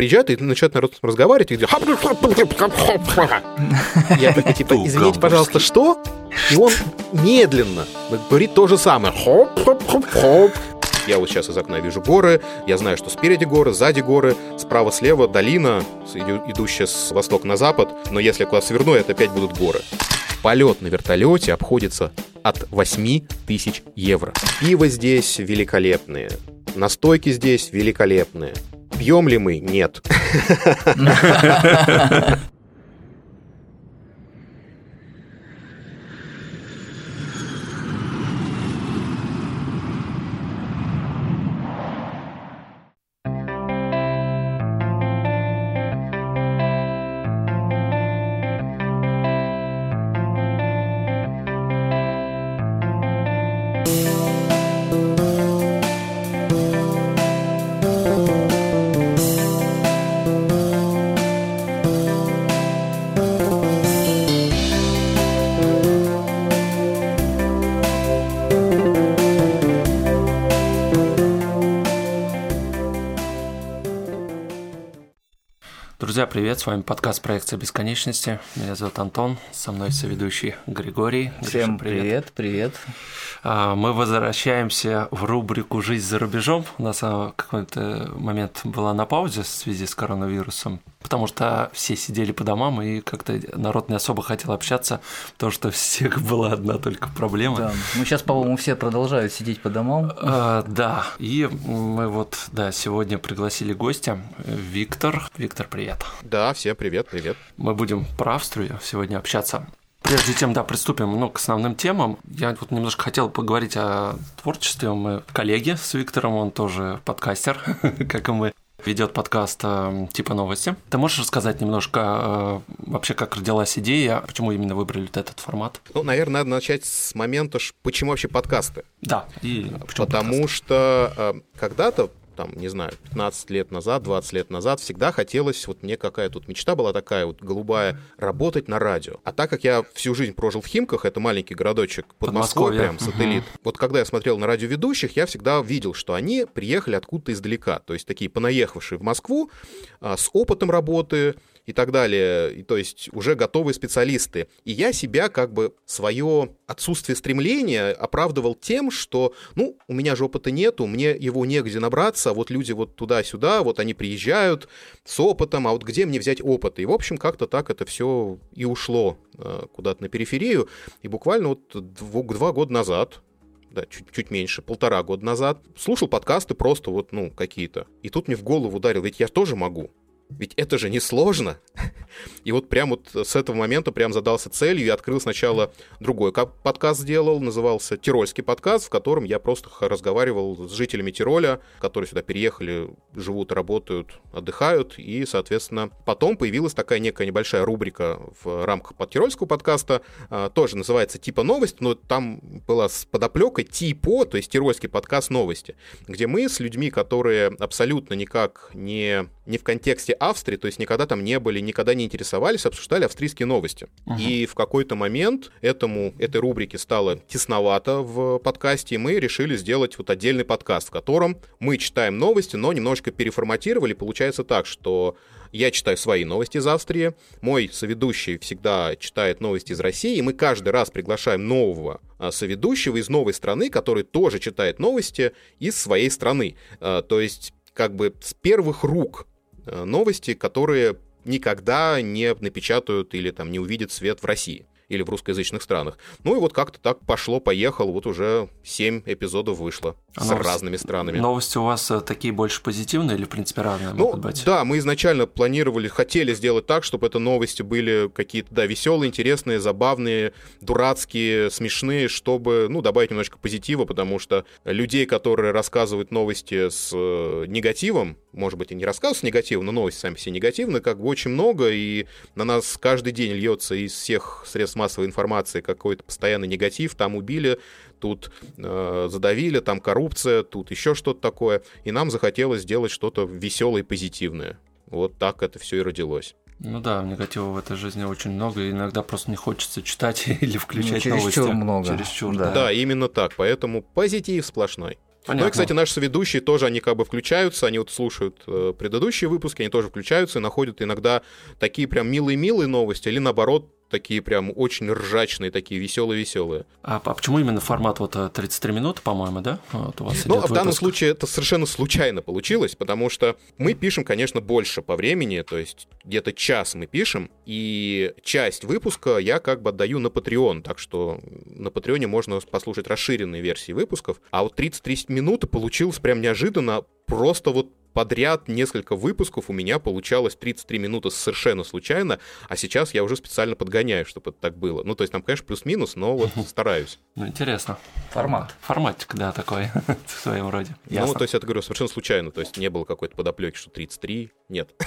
приезжают и начинают народ разговаривать, и говорят, я такой, типа, извините, пожалуйста, что? И он медленно говорит то же самое. Хоп-хоп-хоп-хоп. Я вот сейчас из окна вижу горы, я знаю, что спереди горы, сзади горы, справа-слева долина, идущая с востока на запад, но если я куда сверну, это опять будут горы. Полет на вертолете обходится от 8 тысяч евро. Пиво здесь великолепные, настойки здесь великолепные. Пьем ли мы? Нет. привет, с вами подкаст «Проекция бесконечности». Меня зовут Антон, со мной соведущий Григорий. Всем Гриша, привет, привет. А, мы возвращаемся в рубрику «Жизнь за рубежом». У нас в какой-то момент была на паузе в связи с коронавирусом, потому что все сидели по домам, и как-то народ не особо хотел общаться, потому что всех была одна только проблема. Да, ну сейчас, по-моему, все продолжают сидеть по домам. А, да, и мы вот, да, сегодня пригласили гостя, Виктор. Виктор, привет. Да, всем привет, привет. Мы будем про Австрию сегодня общаться. Прежде чем, да, приступим ну, к основным темам, я вот немножко хотел поговорить о творчестве. Мы коллеги с Виктором, он тоже подкастер, как и мы ведет подкаст э, типа новости. Ты можешь рассказать немножко э, вообще, как родилась идея, почему именно выбрали вот этот формат? Ну, наверное, надо начать с момента, почему вообще подкасты. Да, и почему Потому подкасты? что э, когда-то там, не знаю, 15 лет назад, 20 лет назад, всегда хотелось, вот мне какая тут мечта была такая вот голубая, работать на радио. А так как я всю жизнь прожил в Химках, это маленький городочек под Москвой, прям сателлит. Угу. Вот когда я смотрел на радиоведущих, я всегда видел, что они приехали откуда-то издалека, то есть такие понаехавшие в Москву а, с опытом работы, и так далее, и, то есть уже готовые специалисты. И я себя как бы свое отсутствие стремления оправдывал тем, что, ну, у меня же опыта нету, мне его негде набраться, а вот люди вот туда-сюда, вот они приезжают с опытом, а вот где мне взять опыт? И, в общем, как-то так это все и ушло э, куда-то на периферию. И буквально вот дв- два года назад, да, чуть, чуть меньше, полтора года назад, слушал подкасты просто вот, ну, какие-то. И тут мне в голову ударил, ведь я тоже могу. Ведь это же не сложно. И вот прям вот с этого момента прям задался целью и открыл сначала другой подкаст сделал, назывался «Тирольский подкаст», в котором я просто разговаривал с жителями Тироля, которые сюда переехали, живут, работают, отдыхают, и, соответственно, потом появилась такая некая небольшая рубрика в рамках подтирольского подкаста, а, тоже называется «Типа новость», но там была с подоплекой «Типо», то есть «Тирольский подкаст новости», где мы с людьми, которые абсолютно никак не, не в контексте Австрии, то есть никогда там не были, никогда не интересовались, обсуждали австрийские новости. Uh-huh. И в какой-то момент этому, этой рубрике стало тесновато в подкасте, и мы решили сделать вот отдельный подкаст, в котором мы читаем новости, но немножко переформатировали. Получается так, что я читаю свои новости из Австрии, мой соведущий всегда читает новости из России, и мы каждый раз приглашаем нового а, соведущего из новой страны, который тоже читает новости из своей страны. А, то есть как бы с первых рук Э, новости, которые никогда не напечатают или там не увидят свет в России или в русскоязычных странах. Ну и вот как-то так пошло-поехало, вот уже 7 эпизодов вышло а с новости, разными странами. Новости у вас э, такие больше позитивные или, в принципе, разные ну, могут быть? Да, мы изначально планировали, хотели сделать так, чтобы это новости были какие-то, да, веселые, интересные, забавные, дурацкие, смешные, чтобы, ну, добавить немножко позитива, потому что людей, которые рассказывают новости с э, негативом, может быть, и не рассказывают с негативом, но новости сами все негативные, как бы очень много, и на нас каждый день льется из всех средств массовой информации какой-то постоянный негатив, там убили, тут э, задавили, там коррупция, тут еще что-то такое. И нам захотелось сделать что-то веселое и позитивное. Вот так это все и родилось. Ну да, негатива в этой жизни очень много, и иногда просто не хочется читать или включать ну, чересчур новости. много. Чересчур да. да, именно так. Поэтому позитив сплошной. Понятно. Ну и, кстати, наши соведущие тоже, они как бы включаются, они вот слушают э, предыдущие выпуски, они тоже включаются и находят иногда такие прям милые-милые новости, или наоборот, такие прям очень ржачные, такие веселые-веселые. А, а почему именно формат вот 33 э, минуты, по-моему, да? Вот у вас ну, в данном случае это совершенно случайно получилось, потому что мы пишем, конечно, больше по времени, то есть где-то час мы пишем, и часть выпуска я как бы отдаю на Patreon, так что на Патреоне можно послушать расширенные версии выпусков, а вот 30-30 минут получилось прям неожиданно, просто вот подряд несколько выпусков у меня получалось 33 минуты совершенно случайно, а сейчас я уже специально подгоняю, чтобы это так было. Ну, то есть там, конечно, плюс-минус, но вот стараюсь. Ну, интересно. Формат. Форматик, да, такой в своем роде. Ну, то есть это, говорю, совершенно случайно, то есть не было какой-то подоплеки, что 33, нет.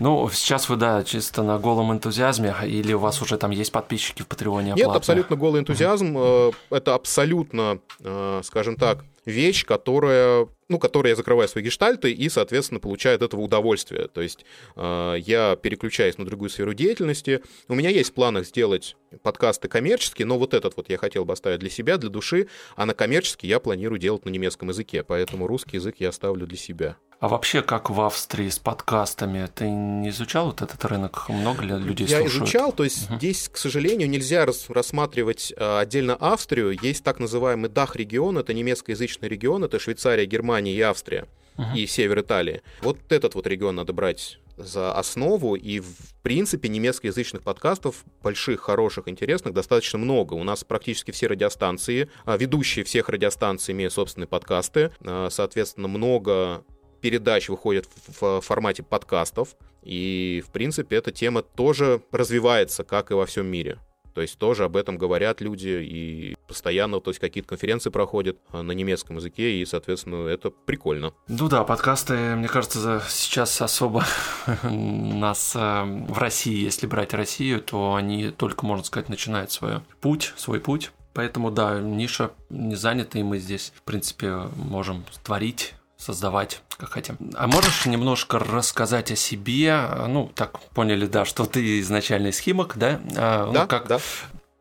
Ну, сейчас вы, да, чисто на голом энтузиазме, или у вас уже там есть подписчики в Патреоне Нет, абсолютно голый энтузиазм, э, это абсолютно, э, скажем так, вещь, которая, ну, которая я закрываю свои гештальты и, соответственно, получаю от этого удовольствие. То есть э, я переключаюсь на другую сферу деятельности. У меня есть в планах сделать подкасты коммерческие, но вот этот вот я хотел бы оставить для себя, для души, а на коммерческий я планирую делать на немецком языке, поэтому русский язык я оставлю для себя. А вообще, как в Австрии с подкастами? Ты не изучал вот этот рынок? Много ли людей Я слушают? изучал, то есть угу. здесь, к сожалению, нельзя рассматривать а, отдельно Австрию. Есть так называемый Дах-регион, это немецкоязычный регион, это Швейцария, Германия и Австрия, угу. и север Италии. Вот этот вот регион надо брать за основу, и в принципе немецкоязычных подкастов, больших, хороших, интересных, достаточно много. У нас практически все радиостанции, а, ведущие всех радиостанций имеют собственные подкасты, а, соответственно, много передач выходят в формате подкастов, и, в принципе, эта тема тоже развивается, как и во всем мире. То есть тоже об этом говорят люди и постоянно, то есть какие-то конференции проходят а, на немецком языке, и, соответственно, это прикольно. Ну да, подкасты, мне кажется, сейчас особо нас э, в России, если брать Россию, то они только, можно сказать, начинают свой путь, свой путь. Поэтому, да, ниша не занята, и мы здесь, в принципе, можем творить создавать, как хотим. А можешь немножко рассказать о себе? Ну, так поняли, да, что ты изначально из Химок, да? А, ну, да, как, да.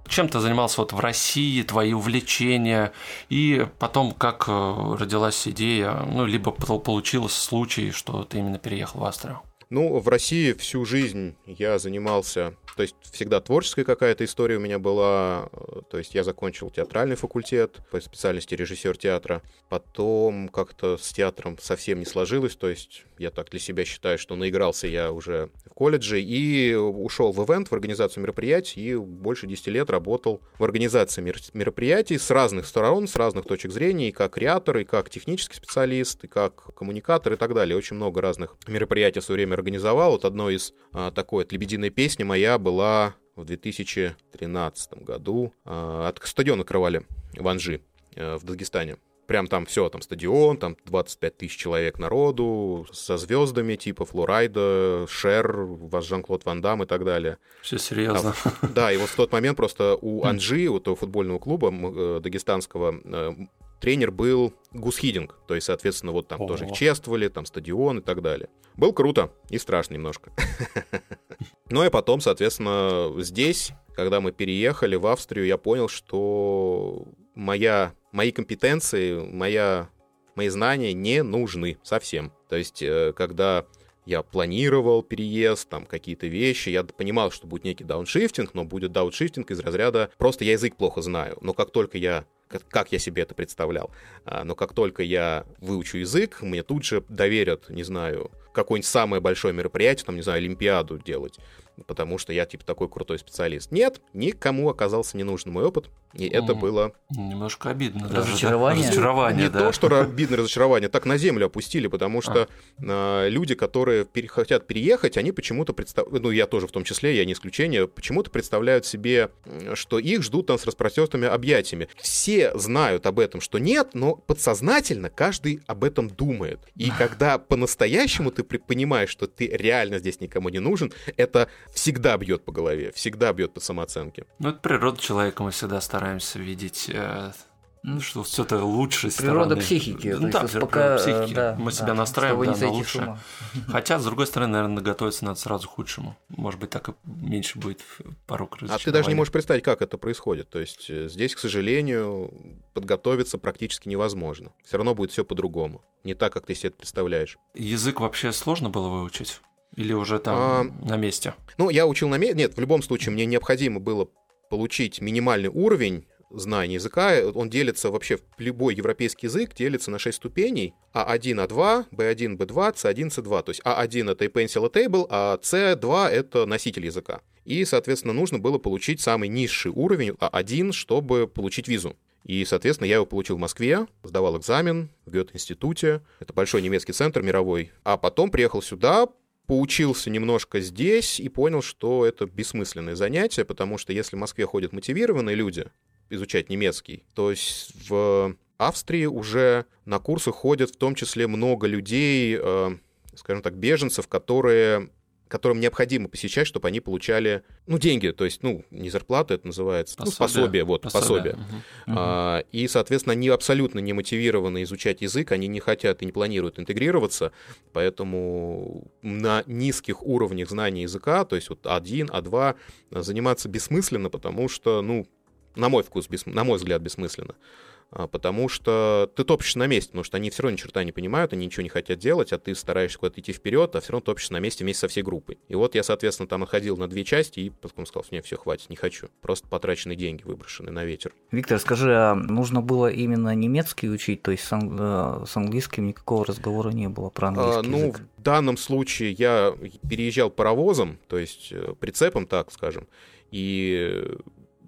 Чем ты занимался вот в России, твои увлечения, и потом как э, родилась идея, ну, либо получился случай, что ты именно переехал в Австрию? Ну, в России всю жизнь я занимался то есть всегда творческая какая-то история у меня была. Э, то есть я закончил театральный факультет по специальности режиссер театра. Потом как-то с театром совсем не сложилось. То есть я так для себя считаю, что наигрался я уже в колледже и ушел в ивент, в организацию мероприятий, и больше 10 лет работал в организации мероприятий с разных сторон, с разных точек зрения, и как креатор, и как технический специалист, и как коммуникатор и так далее. Очень много разных мероприятий в свое время организовал. Вот одно из а, такой от «Лебединой песни» моя была в 2013 году. А, от стадиона открывали в Анжи э, в Дагестане. Прям там все, там стадион, там 25 тысяч человек народу, со звездами типа Флорайда, Шер, ваш Жан-Клод Ван Дам и так далее. Все серьезно. А, да, и вот в тот момент просто у Анжи, у того футбольного клуба э, дагестанского, э, тренер был Гус Хидинг, то есть, соответственно, вот там О. тоже их чествовали, там стадион и так далее. Был круто и страшно немножко. Ну и потом, соответственно, здесь, когда мы переехали в Австрию, я понял, что моя, мои компетенции, моя, мои знания не нужны совсем. То есть, э, когда я планировал переезд, там какие-то вещи, я понимал, что будет некий дауншифтинг, но будет дауншифтинг из разряда просто я язык плохо знаю. Но как только я как я себе это представлял. А, но как только я выучу язык, мне тут же доверят, не знаю, какое-нибудь самое большое мероприятие, там, не знаю, Олимпиаду делать потому что я, типа, такой крутой специалист. Нет, никому оказался не нужен мой опыт, и это было... Немножко обидно даже. Разочарование? Да? Разочарование, Не да. то, что обидно разочарование, так на землю опустили, потому что а. люди, которые пере- хотят переехать, они почему-то представляют, ну, я тоже в том числе, я не исключение, почему-то представляют себе, что их ждут там с распростертыми объятиями. Все знают об этом, что нет, но подсознательно каждый об этом думает. И когда по-настоящему ты понимаешь, что ты реально здесь никому не нужен, это всегда бьет по голове, всегда бьет по самооценке. Ну, это природа человека, мы всегда стараемся видеть э, Ну, что все это лучше Природа психики. Ну, да, пока, психики. Да, Мы да, себя настраиваем да, на лучшее. Хотя, с другой стороны, наверное, готовиться надо сразу к худшему. Может быть, так и меньше будет порог А ты даже не можешь представить, как это происходит. То есть э, здесь, к сожалению, подготовиться практически невозможно. Все равно будет все по-другому. Не так, как ты себе это представляешь. Язык вообще сложно было выучить? Или уже там а, на месте? Ну, я учил на месте. Нет, в любом случае, мне необходимо было получить минимальный уровень знания языка, он делится вообще, любой европейский язык делится на 6 ступеней, А1, А2, Б1, Б2, С1, С2. То есть А1 — это pencil table, а С2 — это носитель языка. И, соответственно, нужно было получить самый низший уровень А1, чтобы получить визу. И, соответственно, я его получил в Москве, сдавал экзамен в Гёте-институте. Это большой немецкий центр мировой. А потом приехал сюда, поучился немножко здесь и понял, что это бессмысленное занятие, потому что если в Москве ходят мотивированные люди изучать немецкий, то есть в Австрии уже на курсы ходят в том числе много людей, э, скажем так, беженцев, которые которым необходимо посещать, чтобы они получали, ну, деньги, то есть, ну, не зарплата это называется, пособие. ну, пособие, вот, пособие. пособие. Угу. А, и, соответственно, они абсолютно не мотивированы изучать язык, они не хотят и не планируют интегрироваться, поэтому на низких уровнях знания языка, то есть вот А1, А2, заниматься бессмысленно, потому что, ну, на мой вкус, бес, на мой взгляд, бессмысленно. А, потому что ты топишь на месте, потому что они все равно ни черта не понимают, они ничего не хотят делать, а ты стараешься куда-то идти вперед, а все равно топишься на месте вместе со всей группой. И вот я, соответственно, там отходил на две части и потом сказал, нет, все, хватит, не хочу. Просто потраченные деньги выброшены на ветер. Виктор, скажи, а нужно было именно немецкий учить, то есть с, ан- э, с английским никакого разговора не было про английский а, ну, язык? в данном случае я переезжал паровозом, то есть э, прицепом, так скажем, и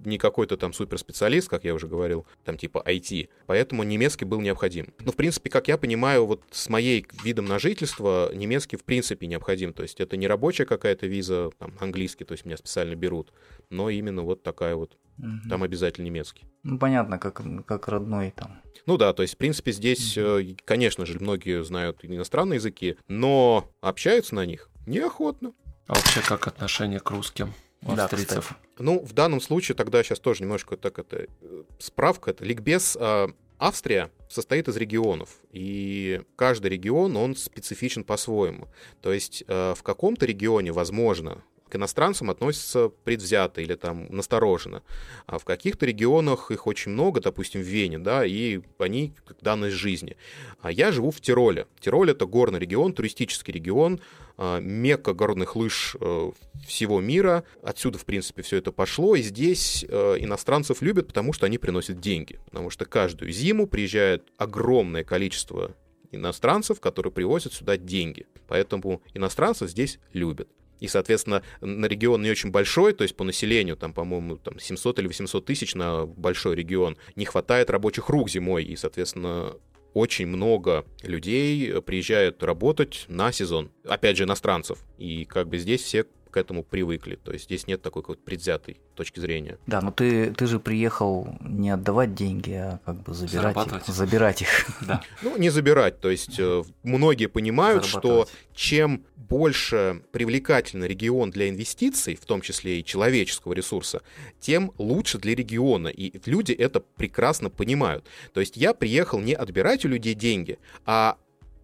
не какой-то там суперспециалист, как я уже говорил, там типа IT, поэтому немецкий был необходим. Но, в принципе, как я понимаю, вот с моей видом на жительство немецкий в принципе необходим, то есть это не рабочая какая-то виза, там, английский, то есть меня специально берут, но именно вот такая вот, угу. там обязательно немецкий. Ну, понятно, как, как родной там. Ну да, то есть, в принципе, здесь, угу. конечно же, многие знают иностранные языки, но общаются на них неохотно. А вообще как отношение к русским? Да, австрийцев. Ну, в данном случае тогда сейчас тоже немножко так это э, справка, это ликбез. А, Австрия состоит из регионов, и каждый регион, он специфичен по-своему. То есть э, в каком-то регионе, возможно, к иностранцам относятся предвзято или там настороженно. А в каких-то регионах их очень много, допустим, в Вене, да, и они как данность жизни. А я живу в Тироле. Тироль — это горный регион, туристический регион, а, мекка горных лыж э, всего мира. Отсюда, в принципе, все это пошло. И здесь э, иностранцев любят, потому что они приносят деньги. Потому что каждую зиму приезжает огромное количество иностранцев, которые привозят сюда деньги. Поэтому иностранцев здесь любят. И, соответственно, на регион не очень большой, то есть по населению, там, по-моему, там 700 или 800 тысяч на большой регион, не хватает рабочих рук зимой, и, соответственно, очень много людей приезжают работать на сезон. Опять же, иностранцев. И как бы здесь все к этому привыкли. То есть здесь нет такой какой-то предвзятой точки зрения. Да, но ты, ты же приехал не отдавать деньги, а как бы забирать их. Забирать их. Да. Ну, не забирать. То есть э, многие понимают, что чем больше привлекательный регион для инвестиций, в том числе и человеческого ресурса, тем лучше для региона. И люди это прекрасно понимают. То есть я приехал не отбирать у людей деньги, а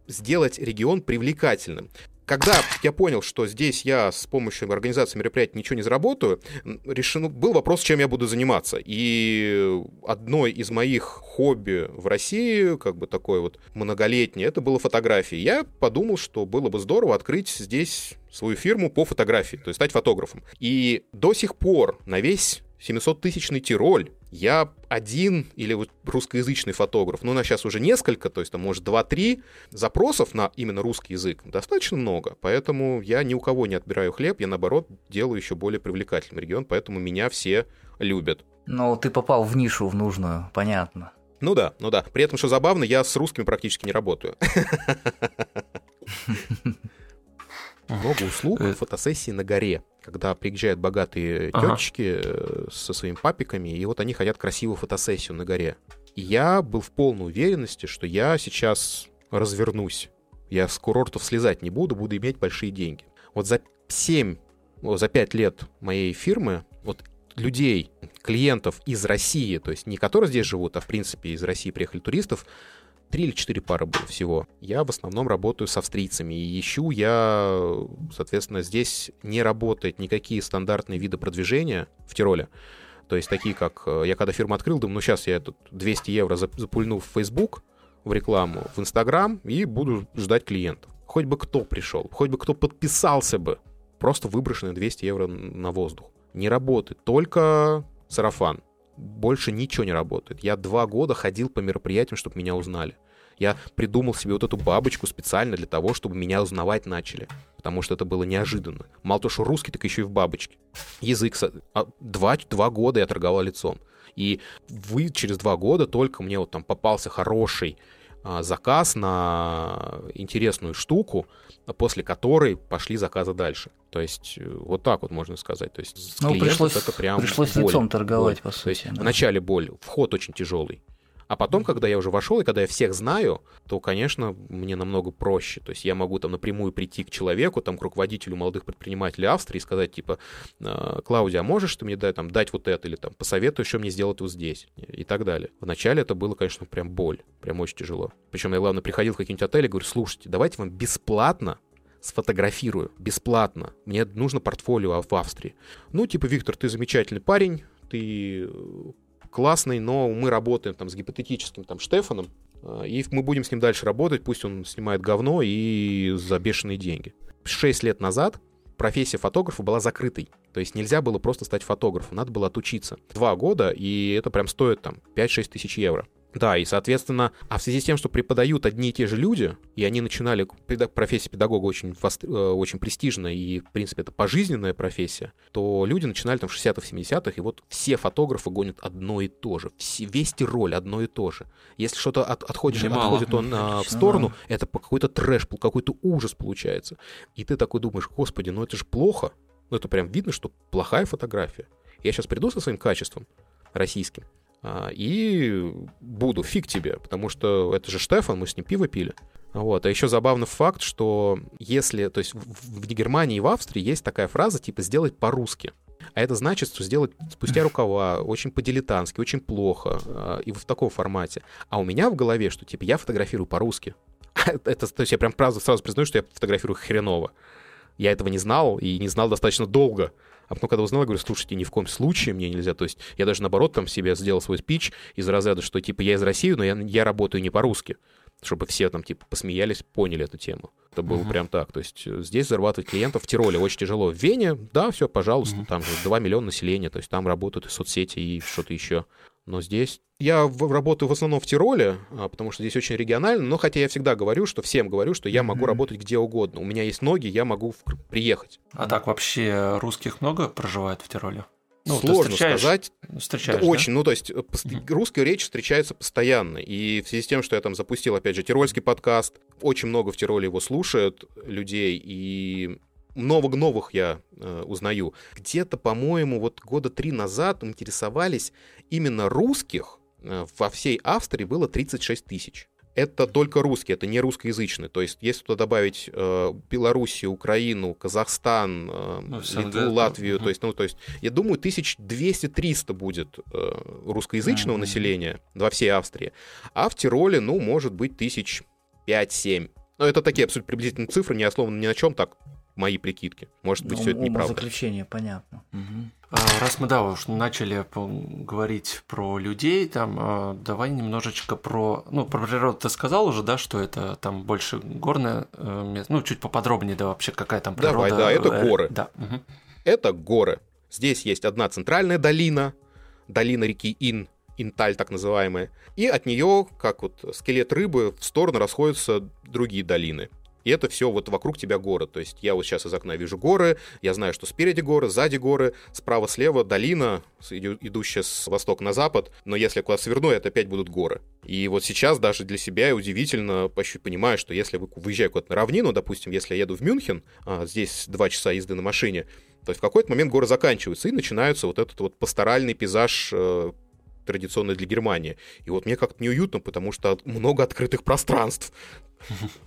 сделать регион привлекательным когда я понял, что здесь я с помощью организации мероприятий ничего не заработаю, решен, был вопрос, чем я буду заниматься. И одной из моих хобби в России, как бы такое вот многолетнее, это было фотографии. Я подумал, что было бы здорово открыть здесь свою фирму по фотографии, то есть стать фотографом. И до сих пор на весь 700-тысячный Тироль я один или вот русскоязычный фотограф, ну, у нас сейчас уже несколько, то есть там, может, 2-3 запросов на именно русский язык достаточно много, поэтому я ни у кого не отбираю хлеб, я, наоборот, делаю еще более привлекательным регион, поэтому меня все любят. Ну, ты попал в нишу в нужную, понятно. Ну да, ну да. При этом, что забавно, я с русскими практически не работаю. Много услуг фотосессии на горе когда приезжают богатые ага. тетечки э, со своими папиками, и вот они хотят красивую фотосессию на горе. И я был в полной уверенности, что я сейчас развернусь. Я с курортов слезать не буду, буду иметь большие деньги. Вот за 7, за 5 лет моей фирмы, вот людей, клиентов из России, то есть не которые здесь живут, а в принципе из России приехали туристов, три или четыре пары было всего. Я в основном работаю с австрийцами, и ищу я, соответственно, здесь не работает никакие стандартные виды продвижения в Тироле. То есть такие, как э, я когда фирму открыл, думаю, ну сейчас я тут 200 евро запульну в Facebook, в рекламу, в Instagram и буду ждать клиентов. Хоть бы кто пришел, хоть бы кто подписался бы. Просто выброшенные 200 евро на воздух. Не работает, только сарафан больше ничего не работает. Я два года ходил по мероприятиям, чтобы меня узнали. Я придумал себе вот эту бабочку специально для того, чтобы меня узнавать начали. Потому что это было неожиданно. Мало того, что русский, так еще и в бабочке. Язык... А, два, два года я торговал лицом. И вы через два года только мне вот там попался хороший заказ на интересную штуку, после которой пошли заказы дальше. То есть э, вот так вот можно сказать. То есть с ну, пришлось, это прям пришлось боль, лицом торговать, боль. по сути. То есть да. вначале боль, вход очень тяжелый. А потом, когда я уже вошел, и когда я всех знаю, то, конечно, мне намного проще. То есть я могу там напрямую прийти к человеку, там, к руководителю молодых предпринимателей Австрии и сказать, типа, «А, Клаудия, а можешь ты мне дать, там, дать вот это, или там, посоветуй, что мне сделать вот здесь, и так далее. Вначале это было, конечно, прям боль, прям очень тяжело. Причем я, главное, приходил в какие-нибудь отели и говорю, слушайте, давайте вам бесплатно сфотографирую, бесплатно. Мне нужно портфолио в Австрии. Ну, типа, Виктор, ты замечательный парень, ты классный, но мы работаем там с гипотетическим там Штефаном, а, и мы будем с ним дальше работать, пусть он снимает говно и за бешеные деньги. Шесть лет назад профессия фотографа была закрытой. То есть нельзя было просто стать фотографом, надо было отучиться. Два года, и это прям стоит там 5-6 тысяч евро. Да, и, соответственно, а в связи с тем, что преподают одни и те же люди, и они начинали, профессия педагога очень, э, очень престижная, и, в принципе, это пожизненная профессия, то люди начинали там в 60-х, 70-х, и вот все фотографы гонят одно и то же. Все, весь Тироль одно и то же. Если что-то от, отходишь, отходит он а, в сторону, это какой-то трэш, какой-то ужас получается. И ты такой думаешь, господи, ну это же плохо. Ну это прям видно, что плохая фотография. Я сейчас приду со своим качеством российским, и буду, фиг тебе, потому что это же Штефан, мы с ним пиво пили. Вот. А еще забавный факт, что если, то есть в, Германии и в Австрии есть такая фраза типа «сделать по-русски». А это значит, что сделать спустя рукава, очень по-дилетантски, очень плохо, а, и в таком формате. А у меня в голове, что типа я фотографирую по-русски. это, то есть я прям сразу, сразу признаю, что я фотографирую хреново. Я этого не знал и не знал достаточно долго. А потом, когда узнал, я говорю, слушайте, ни в коем случае мне нельзя. То есть я даже наоборот там себе сделал свой спич из разряда, что типа я из России, но я, я работаю не по-русски чтобы все там типа посмеялись, поняли эту тему. Это было uh-huh. прям так. То есть э, здесь зарабатывать клиентов в Тироле очень тяжело. В Вене, да, все, пожалуйста, uh-huh. там же 2 миллиона населения, то есть там работают и соцсети, и что-то еще. Но здесь я работаю в основном в Тироле, а, потому что здесь очень регионально, но хотя я всегда говорю, что всем говорю, что я могу mm-hmm. работать где угодно. У меня есть ноги, я могу в, приехать. А так вообще русских много проживает в Тироле? Ну, Сложно сказать. Встречаешь, да, очень. Ну, то есть mm-hmm. русская речь встречается постоянно. И в связи с тем, что я там запустил, опять же, тирольский подкаст, очень много в Тироле его слушают людей, и много новых я э, узнаю. Где-то, по-моему, вот года три назад интересовались именно русских э, во всей Австрии было 36 тысяч. Это только русские, это не русскоязычные. То есть, если туда добавить э, Белоруссию, Украину, Казахстан, э, ну, Литву, да, Латвию, то есть, ну, то есть, я думаю, 1200-300 будет э, русскоязычного mm-hmm. населения во всей Австрии. А в Тироле, ну, может быть, тысяч 5-7. Но это такие абсолютно приблизительные цифры, не основаны ни на чем, так мои прикидки. Может быть, ну, все это неправда. заключение, понятно. Угу. А, раз мы, да, уж начали говорить про людей, там, а, давай немножечко про... Ну, про природу ты сказал уже, да, что это там больше горное э, место. Ну, чуть поподробнее, да, вообще какая там природа. Давай, да, это э, горы. Да. Угу. Это горы. Здесь есть одна центральная долина, долина реки Ин, Инталь так называемая, и от нее, как вот скелет рыбы, в сторону расходятся другие долины. И это все вот вокруг тебя город. То есть я вот сейчас из окна вижу горы, я знаю, что спереди горы, сзади горы, справа-слева долина, идущая с востока на запад, но если я куда сверну, это опять будут горы. И вот сейчас даже для себя я удивительно почти понимаю, что если вы выезжаю куда-то на равнину, допустим, если я еду в Мюнхен, а здесь два часа езды на машине, то есть в какой-то момент горы заканчиваются, и начинается вот этот вот пасторальный пейзаж традиционный для Германии. И вот мне как-то неуютно, потому что много открытых пространств.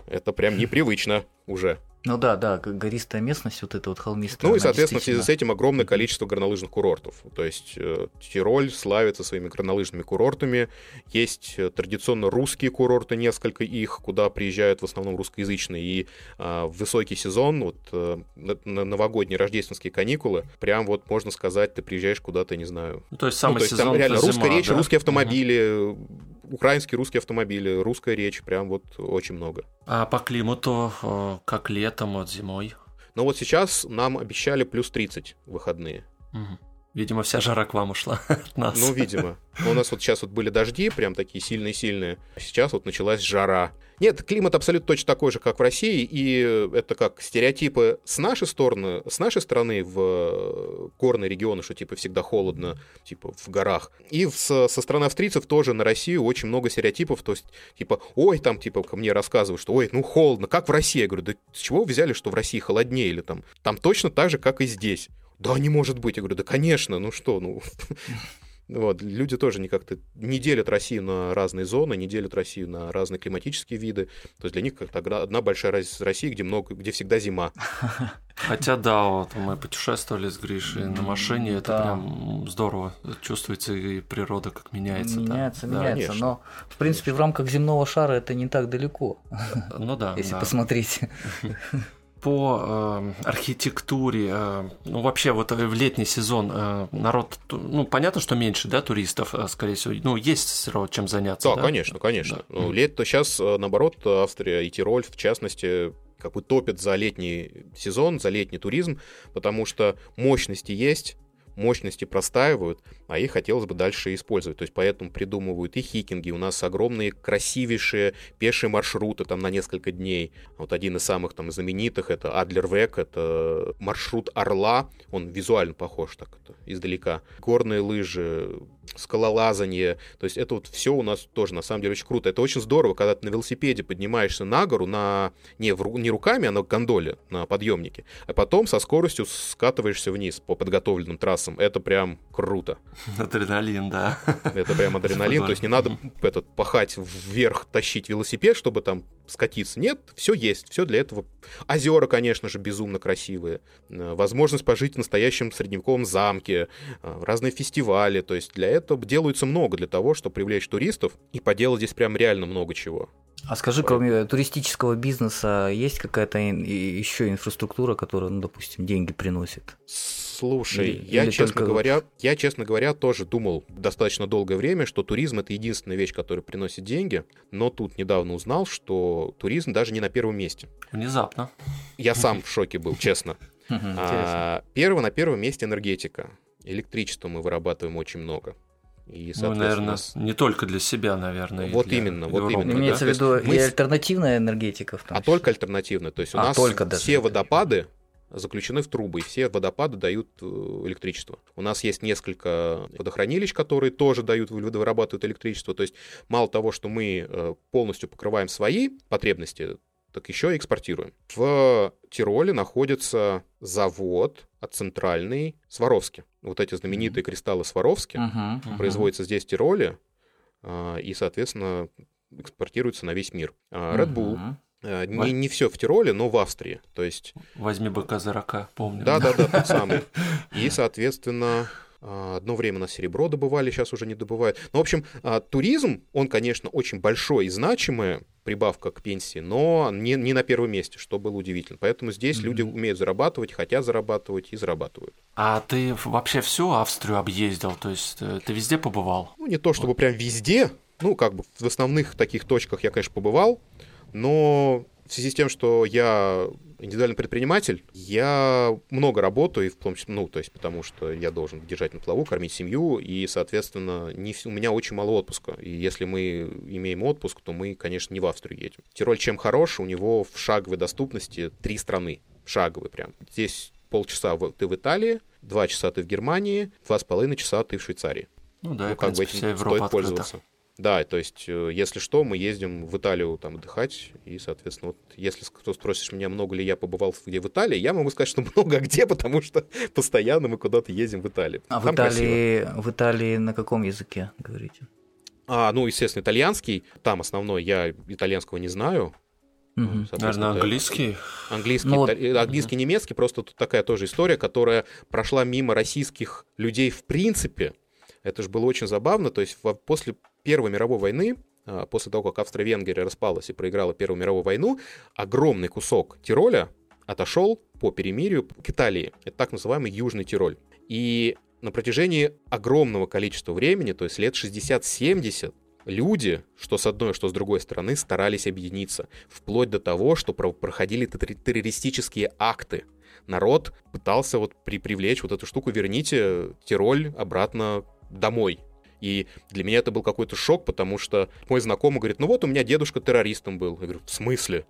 Это прям непривычно уже. Ну да, да, гористая местность, вот эта вот холмистая. Ну и, соответственно, в связи с этим огромное количество горнолыжных курортов. То есть э, Тироль славится своими горнолыжными курортами. Есть э, традиционно русские курорты, несколько их, куда приезжают в основном русскоязычные. И э, в высокий сезон, вот э, на новогодние рождественские каникулы, прям вот можно сказать, ты приезжаешь куда-то, не знаю. Ну, то есть самый ну, то есть, сезон там реально русская зима, речь, да? русские автомобили, украинские русские автомобили, русская речь, прям вот очень много. А по климату, э, как летом, вот зимой? Но вот сейчас нам обещали плюс 30 в выходные. Мгм. Видимо, вся жара к вам ушла от нас. Ну, видимо. Но у нас вот сейчас вот были дожди, прям такие сильные-сильные. Сейчас вот началась жара. Нет, климат абсолютно точно такой же, как в России, и это как стереотипы с нашей стороны, с нашей стороны в э, горные регионы, что типа всегда холодно, типа в горах. И со, со стороны австрийцев тоже на Россию очень много стереотипов, то есть типа, ой, там типа ко мне рассказывают, что ой, ну холодно, как в России. Я говорю, да с чего вы взяли, что в России холоднее или там? Там точно так же, как и здесь. Да, не может быть. Я говорю, да, конечно, ну что, ну... Вот, люди тоже не как-то не делят Россию на разные зоны, не делят Россию на разные климатические виды. То есть для них как-то одна- большая раз- Россия, где много, где всегда зима. Хотя да, вот мы путешествовали с Гришей на машине, это Да. прям здорово. Чувствуется и природа как меняется. Меняется, Да. меняется. конечно. Но, в принципе, в рамках земного шара это не так далеко, Ну да. если да. посмотреть. По э, архитектуре, э, ну вообще вот в летний сезон э, народ, ну понятно, что меньше, да, туристов, э, скорее всего, ну есть все равно чем заняться. Да, да? конечно, конечно. Да. Ну, лето сейчас, наоборот, Австрия и Тироль, в частности, как бы топят за летний сезон, за летний туризм, потому что мощности есть, мощности простаивают, а их хотелось бы дальше использовать. То есть поэтому придумывают и хикинги. У нас огромные, красивейшие пешие маршруты там на несколько дней. Вот один из самых там знаменитых это Адлервек, это маршрут Орла. Он визуально похож так это, издалека. Горные лыжи, скалолазание. То есть это вот все у нас тоже на самом деле очень круто. Это очень здорово, когда ты на велосипеде поднимаешься на гору на не, в не руками, а на гондоле, на подъемнике, а потом со скоростью скатываешься вниз по подготовленным трассам. Это прям круто. Адреналин, да. Это прям адреналин. То есть не надо этот, пахать вверх, тащить велосипед, чтобы там скатиться. Нет, все есть, все для этого. Озера, конечно же, безумно красивые. Э, Возможность пожить в настоящем средневековом замке, э, разные фестивали. То есть для этого делается много для того, чтобы привлечь туристов и поделать здесь прям реально много чего. А скажи, кроме туристического бизнеса, есть какая-то еще инфраструктура, которая, ну, допустим, деньги приносит? Слушай, Или- я, или честно только говоря, я, честно говоря, тоже думал достаточно долгое время, что туризм это единственная вещь, которая приносит деньги, но тут недавно узнал, что туризм даже не на первом месте. Внезапно. Я сам в шоке был, честно. А, Первое на первом месте энергетика. Электричество мы вырабатываем очень много. И, Ну, наверное, не только для себя, наверное. Вот для именно, вот Европы, именно, да. Имеется в То виду есть мы и альтернативная энергетика в том а числе? только альтернативно. То есть у А, нас только даже все водопады заключены в трубы, и все водопады дают э, электричество. У нас есть несколько водохранилищ, которые тоже дают, вы- вырабатывают электричество. То есть мало того, что мы э, полностью покрываем свои потребности, так еще и экспортируем. В Тироле находится завод от центральный Сваровски. Вот эти знаменитые кристаллы Сваровски Мгм, мгм. производятся здесь, в Тироле, а, и, соответственно, экспортируются на весь мир. А, Red Bull Ва- не, не все в Тироле, но в Австрии. То есть, Возьми быка за рака, помню. да-да-да, тот самый. И, соответственно, одно время у нас серебро добывали, сейчас уже не добывают. Ну, в общем, туризм, он, конечно, очень большой и значимая прибавка к пенсии, но не, не на первом месте, что было удивительно. Поэтому здесь люди умеют зарабатывать, хотят зарабатывать и зарабатывают. А ты вообще всю Австрию объездил? То есть э, ты везде побывал? Ну, не то чтобы прям везде, ну, как бы в основных таких точках я, конечно, побывал, но в связи с тем, что я индивидуальный предприниматель, я много работаю, и в том числе, ну, то есть потому что я должен держать на плаву, кормить семью, и, соответственно, не, у меня очень мало отпуска. И если мы имеем отпуск, то мы, конечно, не в Австрию едем. Тироль чем хорош, у него в шаговой доступности три страны, шаговые прям. Здесь полчаса ты в Италии, два часа ты в Германии, два с половиной часа ты в Швейцарии Ну да, ну, и, в как бы принципе, этим вся Европа стоит пользоваться. Да, то есть, э, если что, мы ездим в Италию там отдыхать, и, соответственно, вот если кто спросишь меня, много ли я побывал в- где в Италии, я могу сказать, что много а где, потому что постоянно мы куда-то ездим в Италию. А в Там красиво. Италии, в Италии на каком языке говорите? А, ну, естественно, итальянский, там основной, я итальянского не знаю. Наверное, английский. Английский, Ну вот- италь- английский, немецкий, просто тут такая тоже история, которая прошла мимо российских людей в принципе. Это же было очень забавно. То есть во- после Первой мировой войны, а, после того, как Австро-Венгрия распалась и проиграла Первую мировую войну, огромный кусок Тироля отошел по перемирию к Италии. Это так называемый Южный Тироль. И на протяжении огромного количества времени, то есть лет 60-70, люди, что с одной, что с другой стороны, старались объединиться. Вплоть до того, что про- проходили террористические акты. Народ пытался вот при- привлечь вот эту штуку, верните Тироль обратно домой. И для меня это был какой-то шок, потому что мой знакомый говорит, ну вот у меня дедушка террористом был. Я говорю, в смысле?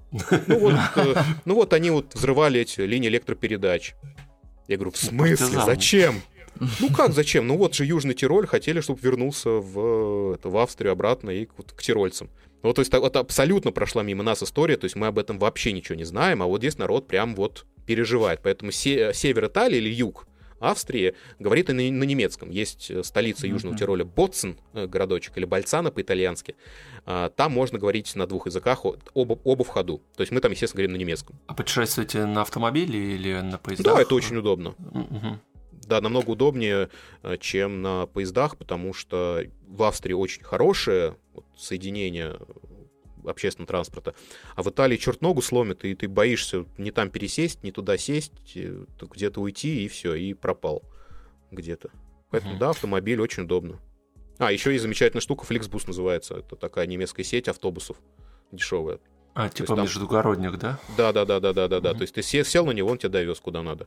Ну вот, э, ну вот они вот взрывали эти линии электропередач. Я говорю, в смысле? Зачем? Ну как зачем? Ну вот же Южный Тироль хотели, чтобы вернулся в, это, в Австрию обратно и к, вот к тирольцам. Ну, то есть вот абсолютно прошла мимо нас история, то есть мы об этом вообще ничего не знаем, а вот здесь народ прям вот переживает. Поэтому се- север Италии или юг Австрии говорит и на, на немецком. Есть э, столица Южного Мгм. Тироля Боцен, э, городочек, или Бальцана по-итальянски. А, Там можно говорить на двух языках, оба, оба в ходу. То есть мы там, естественно, говорим на немецком. А путешествуете на автомобиле или на поездах? Да, это очень удобно. Мгм. Да, намного удобнее, э, чем на поездах, потому что в Австрии очень хорошее вот, соединение общественного транспорта, а в Италии черт ногу сломит, и ты боишься не там пересесть, не туда сесть, э, то где-то уйти, и все, и пропал где-то. Поэтому, Мгм. да, автомобиль очень удобно. А, еще есть замечательная штука, Flixbus называется. Это такая немецкая сеть автобусов дешевая. А, типа там- междугородник, да? Да, да, да, да, да, да, да. То есть ты се- сел на него, он тебя довез куда надо.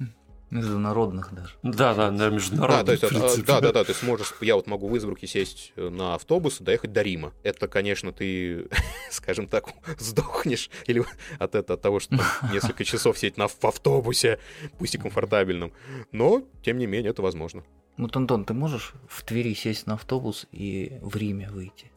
Международных даже. Да, да, да, Да, международный. то есть, а, да, да, да, ты сможешь, я вот могу в Избруке сесть э, на автобус и доехать до Рима. Это, конечно, ты, скажем так, сдохнешь или от, этого, от того, что там несколько часов сидеть на, в автобусе, пусть и комфортабельном. Но, тем не менее, это возможно. Вот, Антон, ты можешь в Твери сесть на автобус и в Риме выйти?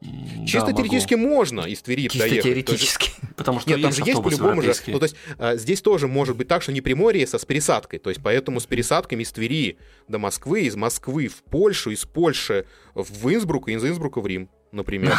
Чисто да, могу. теоретически можно из Твери Чисто доехать. Есть- теоретически. Потому что Нет, там же есть по-любому же. Ну, то есть а, здесь тоже может быть так, что не прямой рейс, а с пересадкой. То есть поэтому с пересадками из Твери до Москвы, из Москвы в Польшу, из Польши в Инсбрук, и из Инсбрука в Рим, например.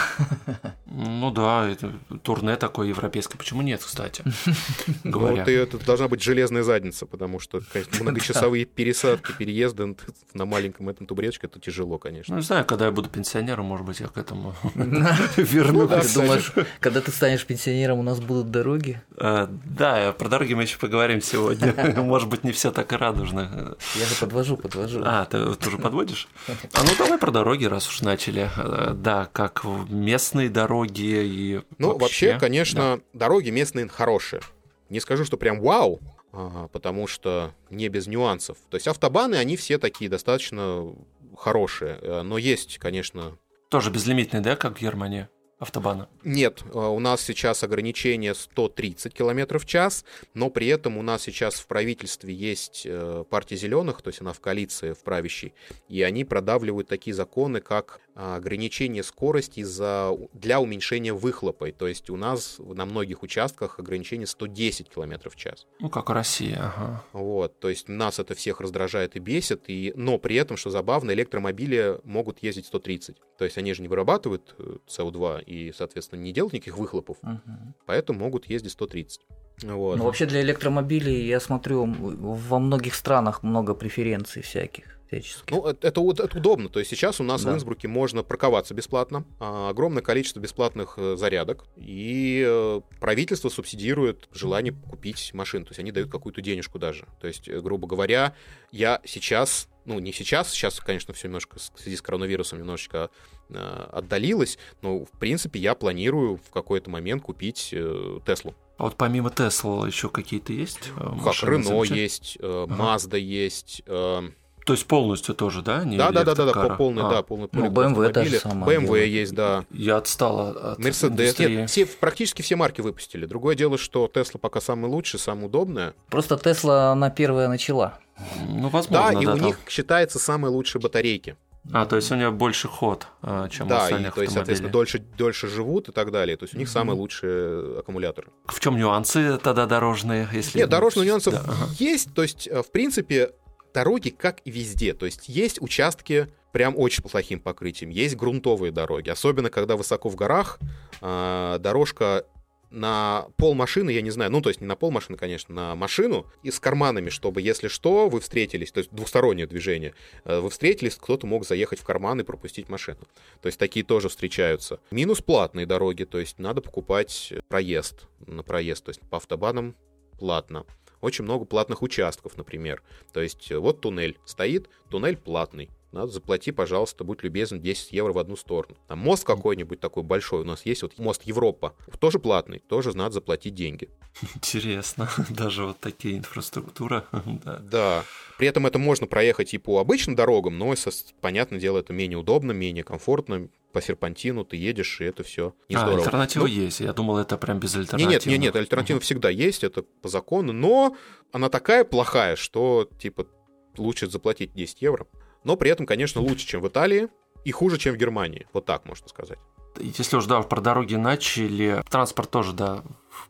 Ну да, это турне такое европейское. Почему нет, кстати? Говоря. Ну, это должна быть железная задница, потому что, конечно, многочасовые пересадки, переезды на маленьком этом тубречке, это тяжело, Ну, конечно. не знаю, когда я буду пенсионером, может быть, я к этому Ну, вернусь. Ты думаешь, когда ты станешь пенсионером, у нас будут дороги? Э, Да, про дороги мы еще поговорим сегодня. Может быть, не все так и радужно. Я же подвожу, подвожу. А, ты тоже подводишь? А ну давай про дороги, раз уж начали. Э, Да, как местные дороги и Ну, вообще, конечно, дороги местные хорошие. Не скажу, что прям вау, а, потому что не без нюансов. То есть автобаны, они все такие достаточно хорошие. Э, Но есть, конечно, Тоже безлимитные, да, как в Германии? Автобаны. Нет, э, у нас сейчас ограничение 130 км в час, но при этом у нас сейчас в правительстве есть э, партия зеленых, то есть она в коалиции, в правящей, и они продавливают такие законы, как ограничение скорости за, для уменьшения выхлопа. То есть у нас на многих участках ограничение 110 км в час. Ну, как в России, ага. Вот, то есть нас это всех раздражает и бесит, и, но при этом, что забавно, электромобили могут ездить 130. То есть они же не вырабатывают э, СО2 и, соответственно, не делают никаких выхлопов, Мгм. поэтому могут ездить 130. Вот. Ну, вообще для электромобилей, я смотрю, во многих странах много преференций всяких, всяческих. Ну, это, это это удобно. То есть сейчас у нас Да. в Инсбруке можно парковаться бесплатно, а, огромное количество бесплатных э, зарядок, и э, правительство субсидирует желание купить машину. То есть они дают какую-то денежку даже. То есть, э, грубо говоря, я сейчас, ну, не сейчас, сейчас, конечно, все немножко в связи с коронавирусом немножечко э, отдалилось, но, в принципе, я планирую в какой-то момент купить э, Теслу. А вот помимо Тесла еще какие-то есть? э, Как Рено есть, э, Ага. Есть, э, То есть полностью тоже, да? Не Да, да, да, да, да, полный, А, да, полный Ну, BMW та же самая BMW есть, да. Я отстала от индустрии. Нет, все, практически все марки выпустили. Другое дело, что Тесла пока самый лучший, самая удобная. Просто Тесла она первая начала. Ну, Да, возможно, и да. у там. них считаются самые лучшие батарейки. А, то есть у нее больше ход, а, чем у да, и остальных то есть, соответственно, автомобилей. дольше, дольше живут и так далее. То есть у них Мгм. самые лучшие аккумуляторы. В чем нюансы тогда дорожные? Если... Нет, дорожных нюансов Да, ага. есть. То есть, э, в принципе, дороги как и везде. То есть есть участки прям очень плохим покрытием. Есть грунтовые дороги. Особенно, когда высоко в горах, а, дорожка на пол машины, я не знаю, ну, то есть не на пол машины, конечно, на машину и с карманами, чтобы, если что, вы встретились, то есть двухстороннее движение, э, вы встретились, кто-то мог заехать в карман и пропустить машину. То есть такие тоже встречаются. Минус платные дороги, то есть надо покупать проезд на проезд, то есть по автобанам платно. Очень много платных участков, например. То есть вот туннель стоит, туннель платный надо заплати, пожалуйста, будь любезен, 10 евро в одну сторону. Там мост какой-нибудь такой большой у нас есть, вот мост Европа, тоже платный, тоже надо заплатить деньги. Интересно, даже вот такие инфраструктура. да. да. При этом это можно проехать и по обычным дорогам, но, понятное дело, это менее удобно, менее комфортно, по серпантину ты едешь, и это все не а, здорово. альтернатива ну, есть. Я думал, это прям без альтернативы. Нет, нет, нет, альтернатива угу. всегда есть, это по закону, но она такая плохая, что, типа, лучше заплатить 10 евро но при этом, конечно, лучше, чем в Италии и хуже, чем в Германии. Вот так можно сказать. Если уж, да, про дороги начали, транспорт тоже, да,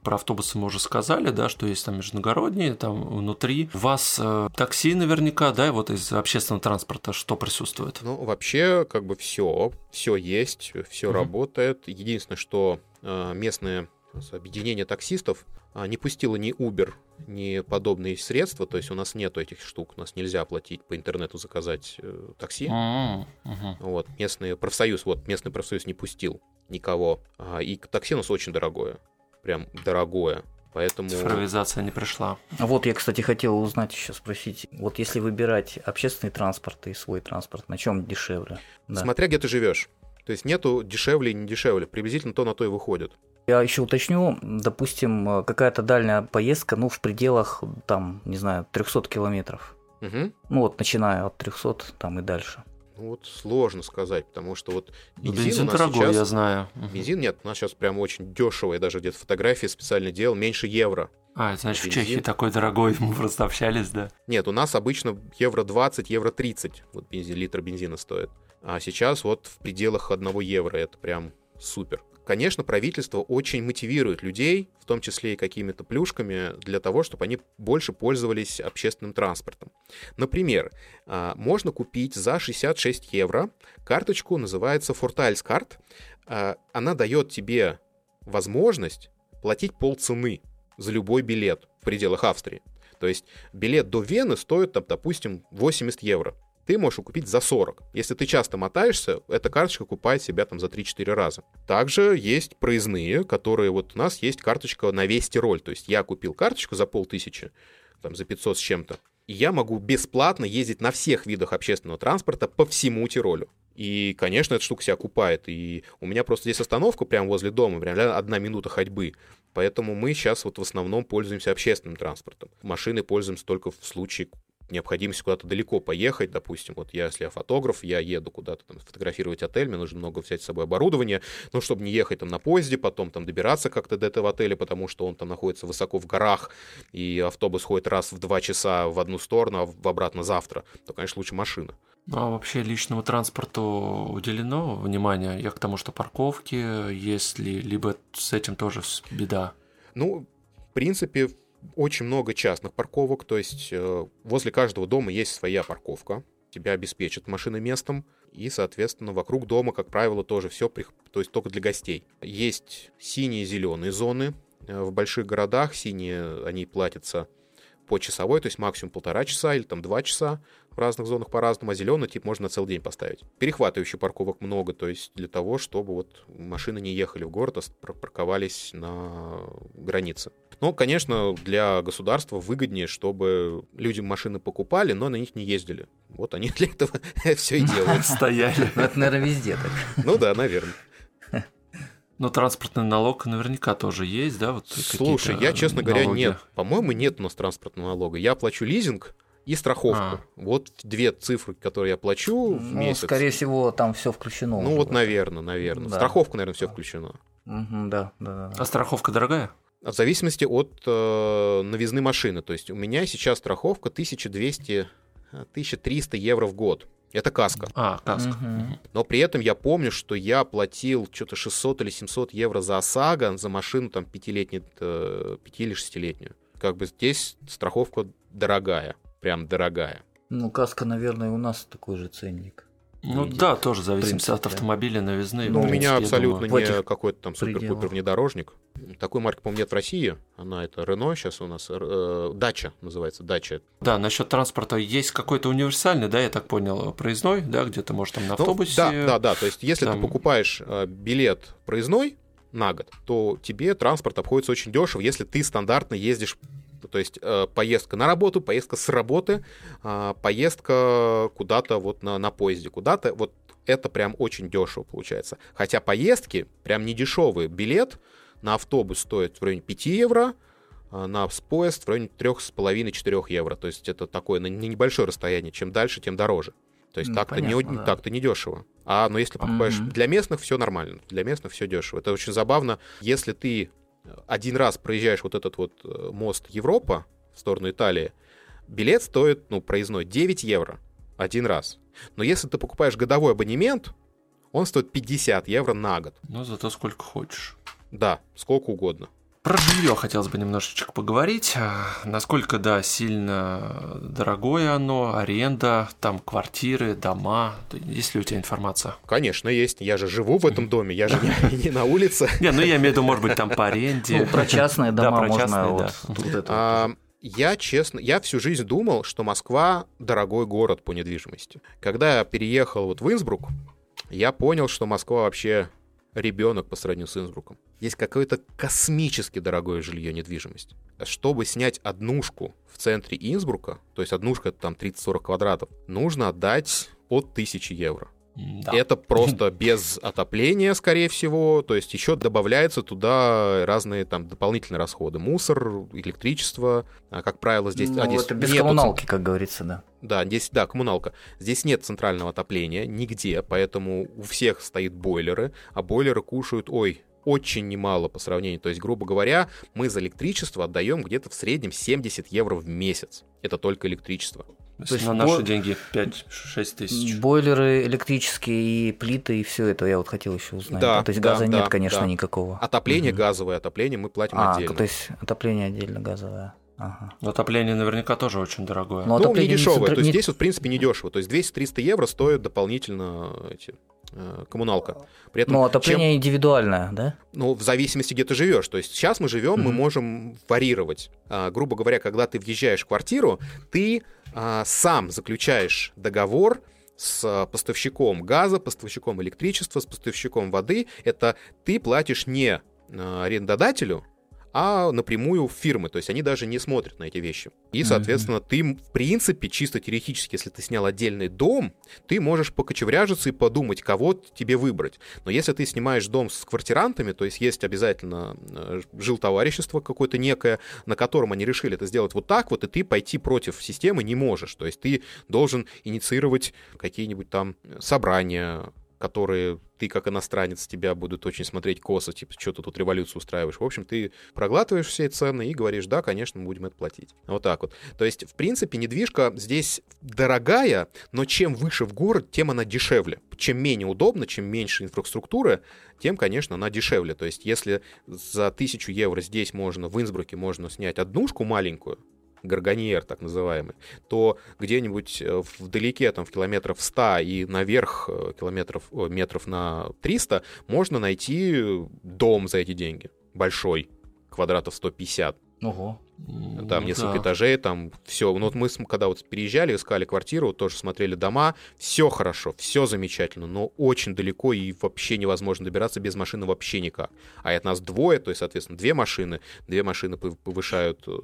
про автобусы мы уже сказали, да, что есть там междугородние, там внутри. У вас э, такси наверняка, да, вот из общественного транспорта что присутствует? Ну, вообще, как бы все, все есть, все mm-hmm. работает. Единственное, что э, местные объединение таксистов не пустило ни Uber, ни подобные средства, то есть у нас нет этих штук, у нас нельзя оплатить по интернету заказать э, такси. Mm-hmm. Uh-huh. Вот местный профсоюз, вот местный профсоюз не пустил никого, а, и такси у нас очень дорогое, прям дорогое. Поэтому... Цифровизация не пришла. А вот я, кстати, хотел узнать еще спросить. Вот если выбирать общественный транспорт и свой транспорт, на чем дешевле? Да. Смотря где ты живешь. То есть нету дешевле и не дешевле. Приблизительно то на то и выходит. Я еще уточню, допустим, какая-то дальняя поездка, ну, в пределах, там, не знаю, 300 километров. Угу. Ну, вот, начиная от 300, там и дальше. Ну, вот сложно сказать, потому что вот ну, бензин, бензин дорогой, сейчас... я знаю. Бензин нет, у нас сейчас прям очень дешево, я даже где-то фотографии специально делал, меньше евро. А, это значит, бензин. в Чехии такой дорогой, мы просто общались, да? Нет, у нас обычно евро 20, евро 30 вот бензин, литр бензина стоит. А сейчас вот в пределах 1 евро, это прям супер. Конечно, правительство очень мотивирует людей, в том числе и какими-то плюшками, для того, чтобы они больше пользовались общественным транспортом. Например, а, можно купить за 66 евро карточку, называется Fortals карт. Она дает тебе возможность платить полцены за любой билет в пределах Австрии. То есть билет до Вены стоит, там, допустим, 80 евро ты можешь купить за 40. Если ты часто мотаешься, эта карточка купает себя там за 3-4 раза. Также есть проездные, которые вот у нас есть карточка на весь Тироль. То есть я купил карточку за полтысячи, там за 500 с чем-то. И я могу бесплатно ездить на всех видах общественного транспорта по всему Тиролю. И, конечно, эта штука себя купает. И у меня просто здесь остановка прямо возле дома, прям одна минута ходьбы. Поэтому мы сейчас вот в основном пользуемся общественным транспортом. Машины пользуемся только в случае необходимость куда-то далеко поехать, допустим, вот я, если я фотограф, я еду куда-то там фотографировать отель, мне нужно много взять с собой оборудования, ну, чтобы не ехать там на поезде, потом там добираться как-то до этого отеля, потому что он там находится высоко в горах, и автобус ходит раз в два часа в одну сторону, а в обратно завтра, то, конечно, лучше машина. Ну, а вообще личному транспорту уделено внимание? Я к тому, что парковки, если либо с этим тоже беда? Ну, в принципе, очень много частных парковок, то есть э, возле каждого дома есть своя парковка, тебя обеспечат машиной местом, и, соответственно, вокруг дома, как правило, тоже все, то есть только для гостей. Есть синие и зеленые зоны. Э, в больших городах синие, они платятся по часовой, то есть максимум полтора часа или там два часа в разных зонах по-разному, а зеленый тип можно на целый день поставить. Перехватывающих парковок много, то есть для того, чтобы вот машины не ехали в город, а парковались на границе. Но, конечно, для государства выгоднее, чтобы люди машины покупали, но на них не ездили. Вот они для этого все и делают. Стояли. Ну, это, наверное, везде так. Ну да, наверное. Но транспортный налог наверняка тоже есть, да? Вот Слушай, я, честно налоги. говоря, нет. По-моему, нет у нас транспортного налога. Я плачу лизинг и страховку. А. Вот две цифры, которые я плачу в ну, месяц. Скорее всего, там все включено. Ну вот, наверное, наверное. Да. Страховку, наверное, все включено. Угу, да, да, да. А страховка дорогая? В зависимости от э, новизны машины. То есть у меня сейчас страховка 1200, 1300 евро в год. Это каска. А, каска. Угу. Но при этом я помню, что я платил что-то 600 или 700 евро за ОСАГО, за машину там пятилетнюю, 5 э, или шестилетнюю. Как бы здесь страховка дорогая, прям дорогая. Ну, каска, наверное, у нас такой же ценник. Ну Видит. да, тоже зависит принципе. от автомобиля, новизны. Ну, у меня абсолютно думаю. не какой-то там супер-пупер внедорожник. Такой марки, по-моему, нет в России. Она это Рено сейчас у нас. э, Дача называется, Дача. Да, насчет транспорта есть какой-то универсальный, да, я так понял, проездной, да, где ты можешь там на Ну, автобусе. да, да, да. То есть, если там- ты покупаешь э, билет проездной на год, то тебе транспорт обходится очень дешево, если ты стандартно ездишь. То есть э, поездка на работу, поездка с работы, а, поездка куда-то вот на, на поезде, куда-то, вот это прям очень дешево получается. Хотя поездки прям не дешевые. Билет на автобус стоит в районе 5 евро, а на поезд в районе 3,5-4 евро. То есть это такое на небольшое расстояние. Чем дальше, тем дороже. То есть Ну, так-то не, да. так-то не дешево. А но если покупаешь Мгм. для местных, все нормально. Для местных все дешево. Это очень забавно. Если ты один раз проезжаешь вот этот вот э, мост Европа в сторону Италии, билет стоит, ну, проездной 9 евро один раз. Но если ты покупаешь годовой абонемент, он стоит 50 евро на год. Ну, зато сколько хочешь. Да, сколько угодно. Про жилье хотелось бы немножечко поговорить. А, Насколько, да, сильно дорогое оно, аренда, там квартиры, дома. Есть ли у тебя информация? Конечно, есть. Я же живу в этом доме, я же не, не на улице. Не, ну я имею в виду, может быть, там по аренде. Ну, про частные Да, дома про можно частные, вот да. тут это. А, Я, честно, я всю жизнь думал, что Москва дорогой город по недвижимости. Когда я переехал вот в Инсбрук, я понял, что Москва вообще ребенок по сравнению с Инсбруком. Есть какое-то космически дорогое жилье, недвижимость. Чтобы снять однушку в центре Инсбрука, то есть однушка там 30-40 квадратов, нужно отдать от 1000 евро. Да. Это просто без отопления, скорее всего. То есть еще добавляются туда разные там дополнительные расходы. Мусор, электричество. А, как правило, здесь... а, Ну, здесь это без нету коммуналки, как говорится, да. да, здесь, да, коммуналка. Здесь нет центрального отопления нигде, поэтому у всех стоит бойлеры, а бойлеры кушают, ой, очень немало по сравнению. То есть, грубо говоря, мы за электричество отдаем где-то в среднем 70 евро в месяц. Это только электричество. То То есть на наши бо- деньги 5-6 тысяч. Бойлеры электрические и плиты, и все это я вот хотел еще узнать. Да, то есть да, газа да, нет, конечно, да. никакого. Отопление Мгм. газовое, отопление мы платим А, отдельно. то есть отопление отдельно газовое. Ага. Но отопление наверняка тоже очень дорогое. Ну, Ну, не отопление дешевое. центра- То есть не- здесь вот, в принципе, не дешево. То есть 200-300 евро стоит дополнительно эти, э, коммуналка. При этом, чем- отопление индивидуальное, да? ну, в зависимости, где ты живешь. То есть сейчас мы живем, мы Мгм. можем варьировать. А, грубо говоря, когда ты въезжаешь в квартиру, ты а, сам заключаешь договор с а, поставщиком газа, поставщиком электричества, с поставщиком воды. Это ты платишь не а, арендодателю, а напрямую в фирмы. То есть они даже не смотрят на эти вещи. И, соответственно, ты, в принципе, чисто теоретически, если ты снял отдельный дом, ты можешь покочевряжиться и подумать, кого тебе выбрать. Но если ты снимаешь дом с квартирантами, то есть есть обязательно э, жилтоварищество какое-то некое, на котором они решили это сделать вот так вот, и ты пойти против системы не можешь. То есть ты должен инициировать какие-нибудь там собрания, которые ты как иностранец, тебя будут очень смотреть косо, типа, что ты тут революцию устраиваешь. В общем, ты проглатываешь все эти цены и говоришь, да, конечно, мы будем это платить. Вот так вот. То есть, в принципе, недвижка здесь дорогая, но чем выше в город, тем она дешевле. Чем менее удобно, чем меньше инфраструктуры, тем, конечно, она дешевле. То есть, если за тысячу евро здесь можно, в Инсбруке можно снять однушку маленькую, гаргоньер так называемый, то где-нибудь э, вдалеке, там, в километров 100 и наверх э, километров, метров на 300 можно найти дом за эти деньги. Большой, квадратов 150. Ого. Там Ну несколько да. этажей, там все. Ну, вот мы, когда вот переезжали, искали квартиру, тоже смотрели дома, все хорошо, все замечательно, но очень далеко и вообще невозможно добираться без машины вообще никак. А это нас двое, то есть, соответственно, две машины. Две машины пов- повышают э,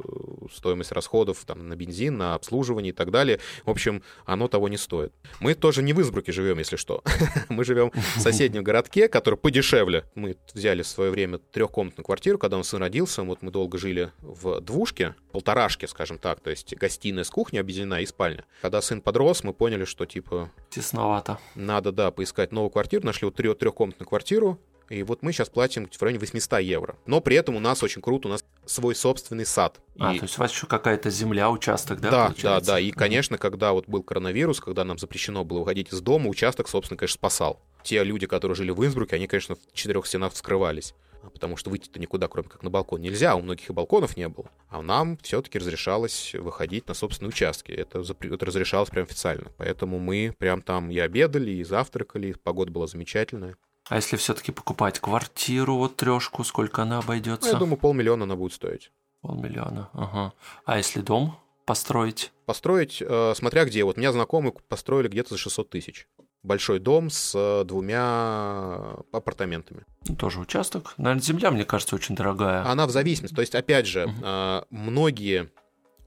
стоимость расходов там, на бензин, на обслуживание и так далее. В общем, оно того не стоит. Мы тоже не в Инсбруке живем, если что. Мы живем в соседнем городке, который подешевле. Мы взяли в свое время трехкомнатную квартиру, когда нас сын родился. Вот мы долго жили в двушке, полторашке, скажем так, то есть гостиная с кухней объединена и спальня. Когда сын подрос, мы поняли, что типа Тесновато. надо, да, поискать новую квартиру. Нашли вот трё- трехкомнатную квартиру. И вот мы сейчас платим в районе 800 евро. Но при этом у нас очень круто, у нас свой собственный сад. А, И- то есть у вас еще какая-то земля, участок, да? да, да, получается? да. И, конечно, когда вот был коронавирус, когда нам запрещено было выходить из дома, участок, собственно, конечно, спасал. Те люди, которые жили в Инсбруке, они, конечно, в четырех стенах вскрывались. Потому что выйти-то никуда, кроме как на балкон, нельзя, у многих и балконов не было. А нам все-таки разрешалось выходить на собственные участки. Это, это разрешалось прям официально. Поэтому мы прям там и обедали, и завтракали, погода была замечательная. А если все-таки покупать квартиру, вот трешку, сколько она обойдется? Ну, я думаю, полмиллиона она будет стоить. Полмиллиона, ага. А если дом построить? Построить, э, смотря где. Вот меня знакомые построили где-то за 600 тысяч большой дом с э, двумя апартаментами. Тоже участок. Наверное, земля, мне кажется, очень дорогая. Она в зависимости. То есть, опять же, угу. многие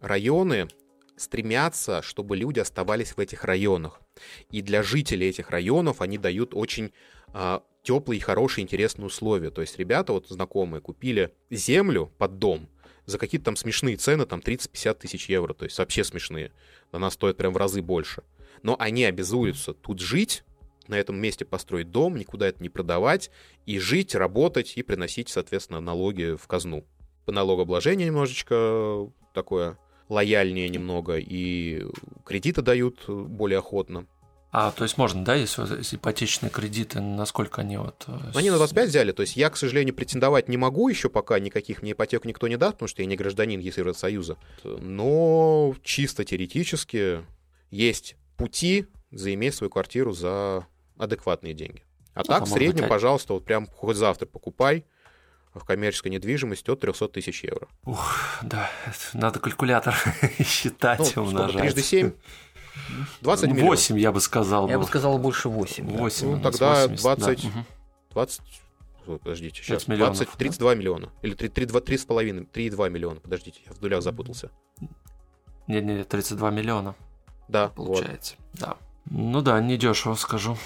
районы стремятся, чтобы люди оставались в этих районах. И для жителей этих районов они дают очень а, теплые, хорошие, интересные условия. То есть ребята, вот знакомые, купили землю под дом за какие-то там смешные цены, там 30-50 тысяч евро. То есть вообще смешные. Она стоит прям в разы больше но они обязуются тут жить, на этом месте построить дом, никуда это не продавать, и жить, работать и приносить, соответственно, налоги в казну. По налогообложению немножечко такое лояльнее немного, и кредиты дают более охотно. А, то есть можно, да, если ипотечные кредиты, насколько они вот... Э, они на 25 взяли, то есть я, к сожалению, претендовать не могу еще пока, никаких мне ипотек никто не даст, потому что я не гражданин Евросоюза. Но чисто теоретически есть пути заиметь свою квартиру за адекватные деньги. А ну, так, в среднем, быть... пожалуйста, вот прям хоть завтра покупай в коммерческой недвижимости от 300 тысяч евро. Ух, да, надо калькулятор считать, ну, умножать. Трижды 7? 20 миллионов. 8, я бы сказал. Я бы сказал больше 8. 8. Ну, тогда 80, 20... Да. 20... Подождите, сейчас. 20, 32 да? миллиона. Или 3,2 3,5, миллиона. Подождите, я в нулях запутался. Нет-нет, 32 миллиона. Да. Получается. Вот. Да. Ну да, не дешево, скажу.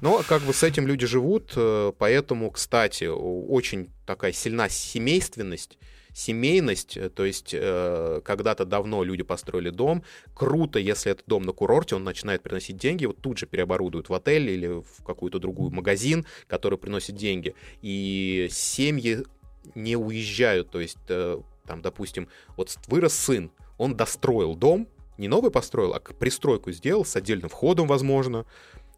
Но как бы с этим люди живут, э, поэтому, кстати, очень такая сильна семейственность, семейность, э, то есть э, когда-то давно люди построили дом, круто, если это дом на курорте, он начинает приносить деньги, вот тут же переоборудуют в отель или в какую-то другую магазин, который приносит деньги, и семьи не уезжают, то есть там, допустим, вот вырос сын, он достроил дом, не новый построил, а пристройку сделал с отдельным входом, возможно,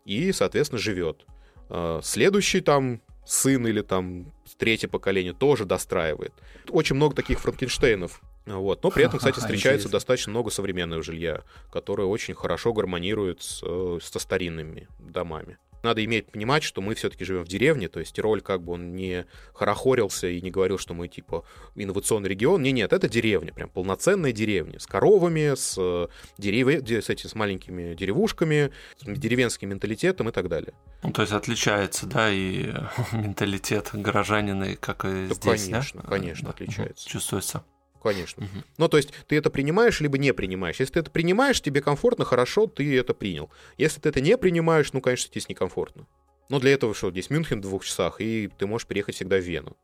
и, соответственно, живет. А, следующий там сын или там третье поколение тоже достраивает. Очень много таких Франкенштейнов. Вот. Но при этом, кстати, встречается достаточно много современного жилья, которое очень хорошо гармонирует с, э, со старинными домами надо иметь понимать, что мы все-таки живем в деревне, то есть Тироль как бы он не хорохорился и не говорил, что мы типа инновационный регион. Не, нет, это деревня, прям полноценная деревня с коровами, с э, деревья, с этими с маленькими деревушками, с деревенским менталитетом и так далее. Ну, то есть отличается, да, и менталитет горожанина, как и да, здесь, конечно, да? конечно, отличается. Чувствуется. Конечно. Угу. Ну, то есть ты это принимаешь, либо не принимаешь. Если ты это принимаешь, тебе комфортно, хорошо, ты это принял. Если ты это не принимаешь, ну, конечно, тебе некомфортно. Но для этого что, здесь Мюнхен в двух часах, и ты можешь переехать всегда в Вену,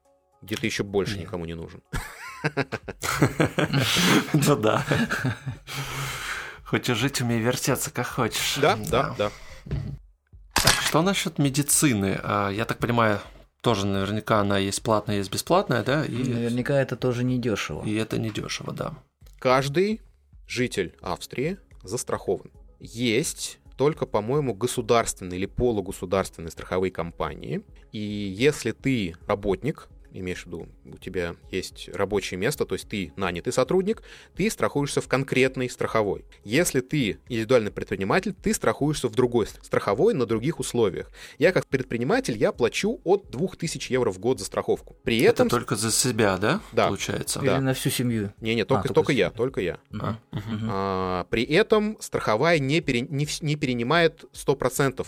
где ты еще больше Нет. никому не нужен. Ну да. Хочешь жить, умей вертеться, как хочешь. Да, да, да. Что насчет медицины? А, я так понимаю, тоже наверняка она есть платная, есть бесплатная, да? И... Наверняка это тоже не дешево. И это не дешево, да. Каждый житель Австрии застрахован. Есть только, по-моему, государственные или полугосударственные страховые компании. И если ты работник имеешь в виду, у тебя есть рабочее место, то есть ты нанятый сотрудник, ты страхуешься в конкретной страховой. Если ты индивидуальный предприниматель, ты страхуешься в другой страховой на других условиях. Я как предприниматель, я плачу от 2000 евро в год за страховку. При этом... Это только за себя, да? Да. Получается? Или да. на всю семью? Не-не, только, а, только, только я, только я. А, угу. а, при этом страховая не, пере, не, не перенимает 100% а,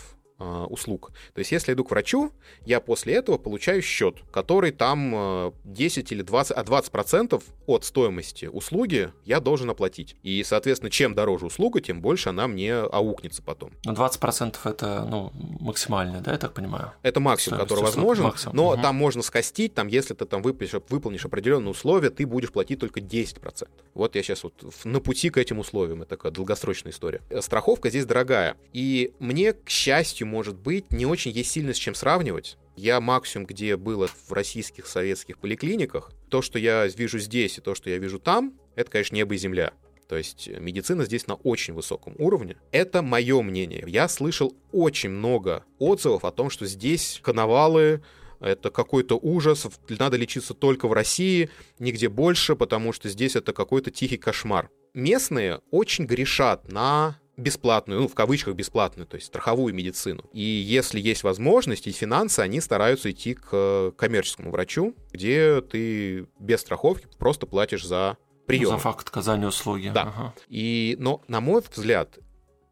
услуг. То есть, если иду к врачу, я после этого получаю счет, который там 10 или 20, а 20% от стоимости услуги я должен оплатить. И, соответственно, чем дороже услуга, тем больше она мне аукнется потом. Но 20% это, ну, максимально, да, я так понимаю? Это максимум, Стоимость который возможен, максимум. но угу. там можно скостить, там, если ты там выполнишь, выполнишь определенные условия, ты будешь платить только 10%. Вот я сейчас вот на пути к этим условиям, это такая долгосрочная история. Страховка здесь дорогая, и мне, к счастью, может быть, не очень есть сильно с чем сравнивать. Я максимум, где было в российских советских поликлиниках, то, что я вижу здесь и то, что я вижу там, это, конечно, небо и земля. То есть медицина здесь на очень высоком уровне. Это мое мнение. Я слышал очень много отзывов о том, что здесь коновалы, это какой-то ужас, надо лечиться только в России, нигде больше, потому что здесь это какой-то тихий кошмар. Местные очень грешат на бесплатную, ну, в кавычках бесплатную, то есть страховую медицину. И если есть возможность и финансы, они стараются идти к коммерческому врачу, где ты без страховки просто платишь за прием. За факт оказания услуги. Да. Ага. И, но, на мой взгляд,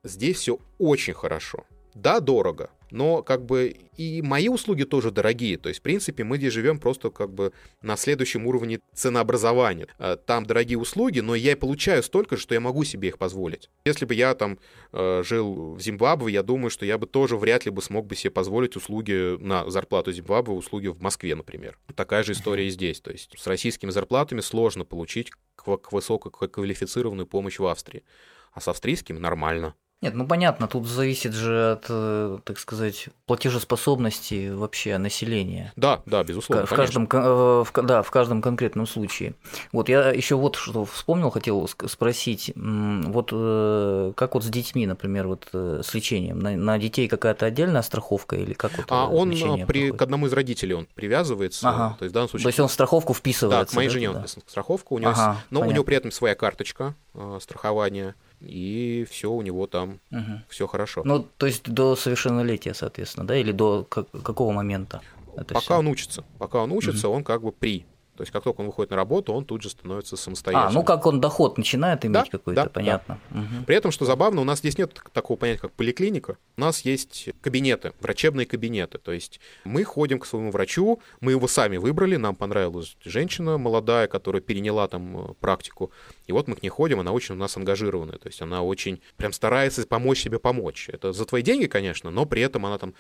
здесь все очень хорошо. Да, дорого, но как бы и мои услуги тоже дорогие. То есть, в принципе, мы здесь живем просто как бы на следующем уровне ценообразования. А, там дорогие услуги, но я получаю столько что я могу себе их позволить. Если бы я там э, жил в Зимбабве, я думаю, что я бы тоже вряд ли бы смог бы себе позволить услуги на зарплату Зимбабве, услуги в Москве, например. Такая же история и здесь. То есть с российскими зарплатами сложно получить высококвалифицированную помощь в Австрии. А с австрийскими нормально. Нет, ну понятно, тут зависит же от, э, так сказать, платежеспособности вообще населения. Да, да, безусловно. В каждом, э, в, да, в каждом конкретном случае. Вот я еще вот что вспомнил, хотел спросить, вот э, как вот с детьми, например, вот с лечением, на, на детей какая-то отдельная страховка или как вот? А он при, к одному из родителей он привязывается, ага. то есть в данном случае. То есть он в страховку вписывается. Да, к моей да, жене он вписан в страховку, у него, ага, но понятно. у него при этом своя карточка страхования и все у него там угу. все хорошо. Ну, то есть до совершеннолетия, соответственно, да, или до какого момента? пока всё? он учится, пока он учится, угу. он как бы при то есть как только он выходит на работу, он тут же становится самостоятельным. А, ну как он доход начинает иметь да, какой-то, да, понятно. Да. Угу. При этом, что забавно, у нас здесь нет такого понятия, как поликлиника. У нас есть кабинеты, врачебные кабинеты. То есть мы ходим к своему врачу, мы его сами выбрали, нам понравилась женщина молодая, которая переняла там э, практику. И вот мы к ней ходим, она очень у нас ангажированная. То есть она очень прям старается помочь себе помочь. Это за твои деньги, конечно, но при этом она там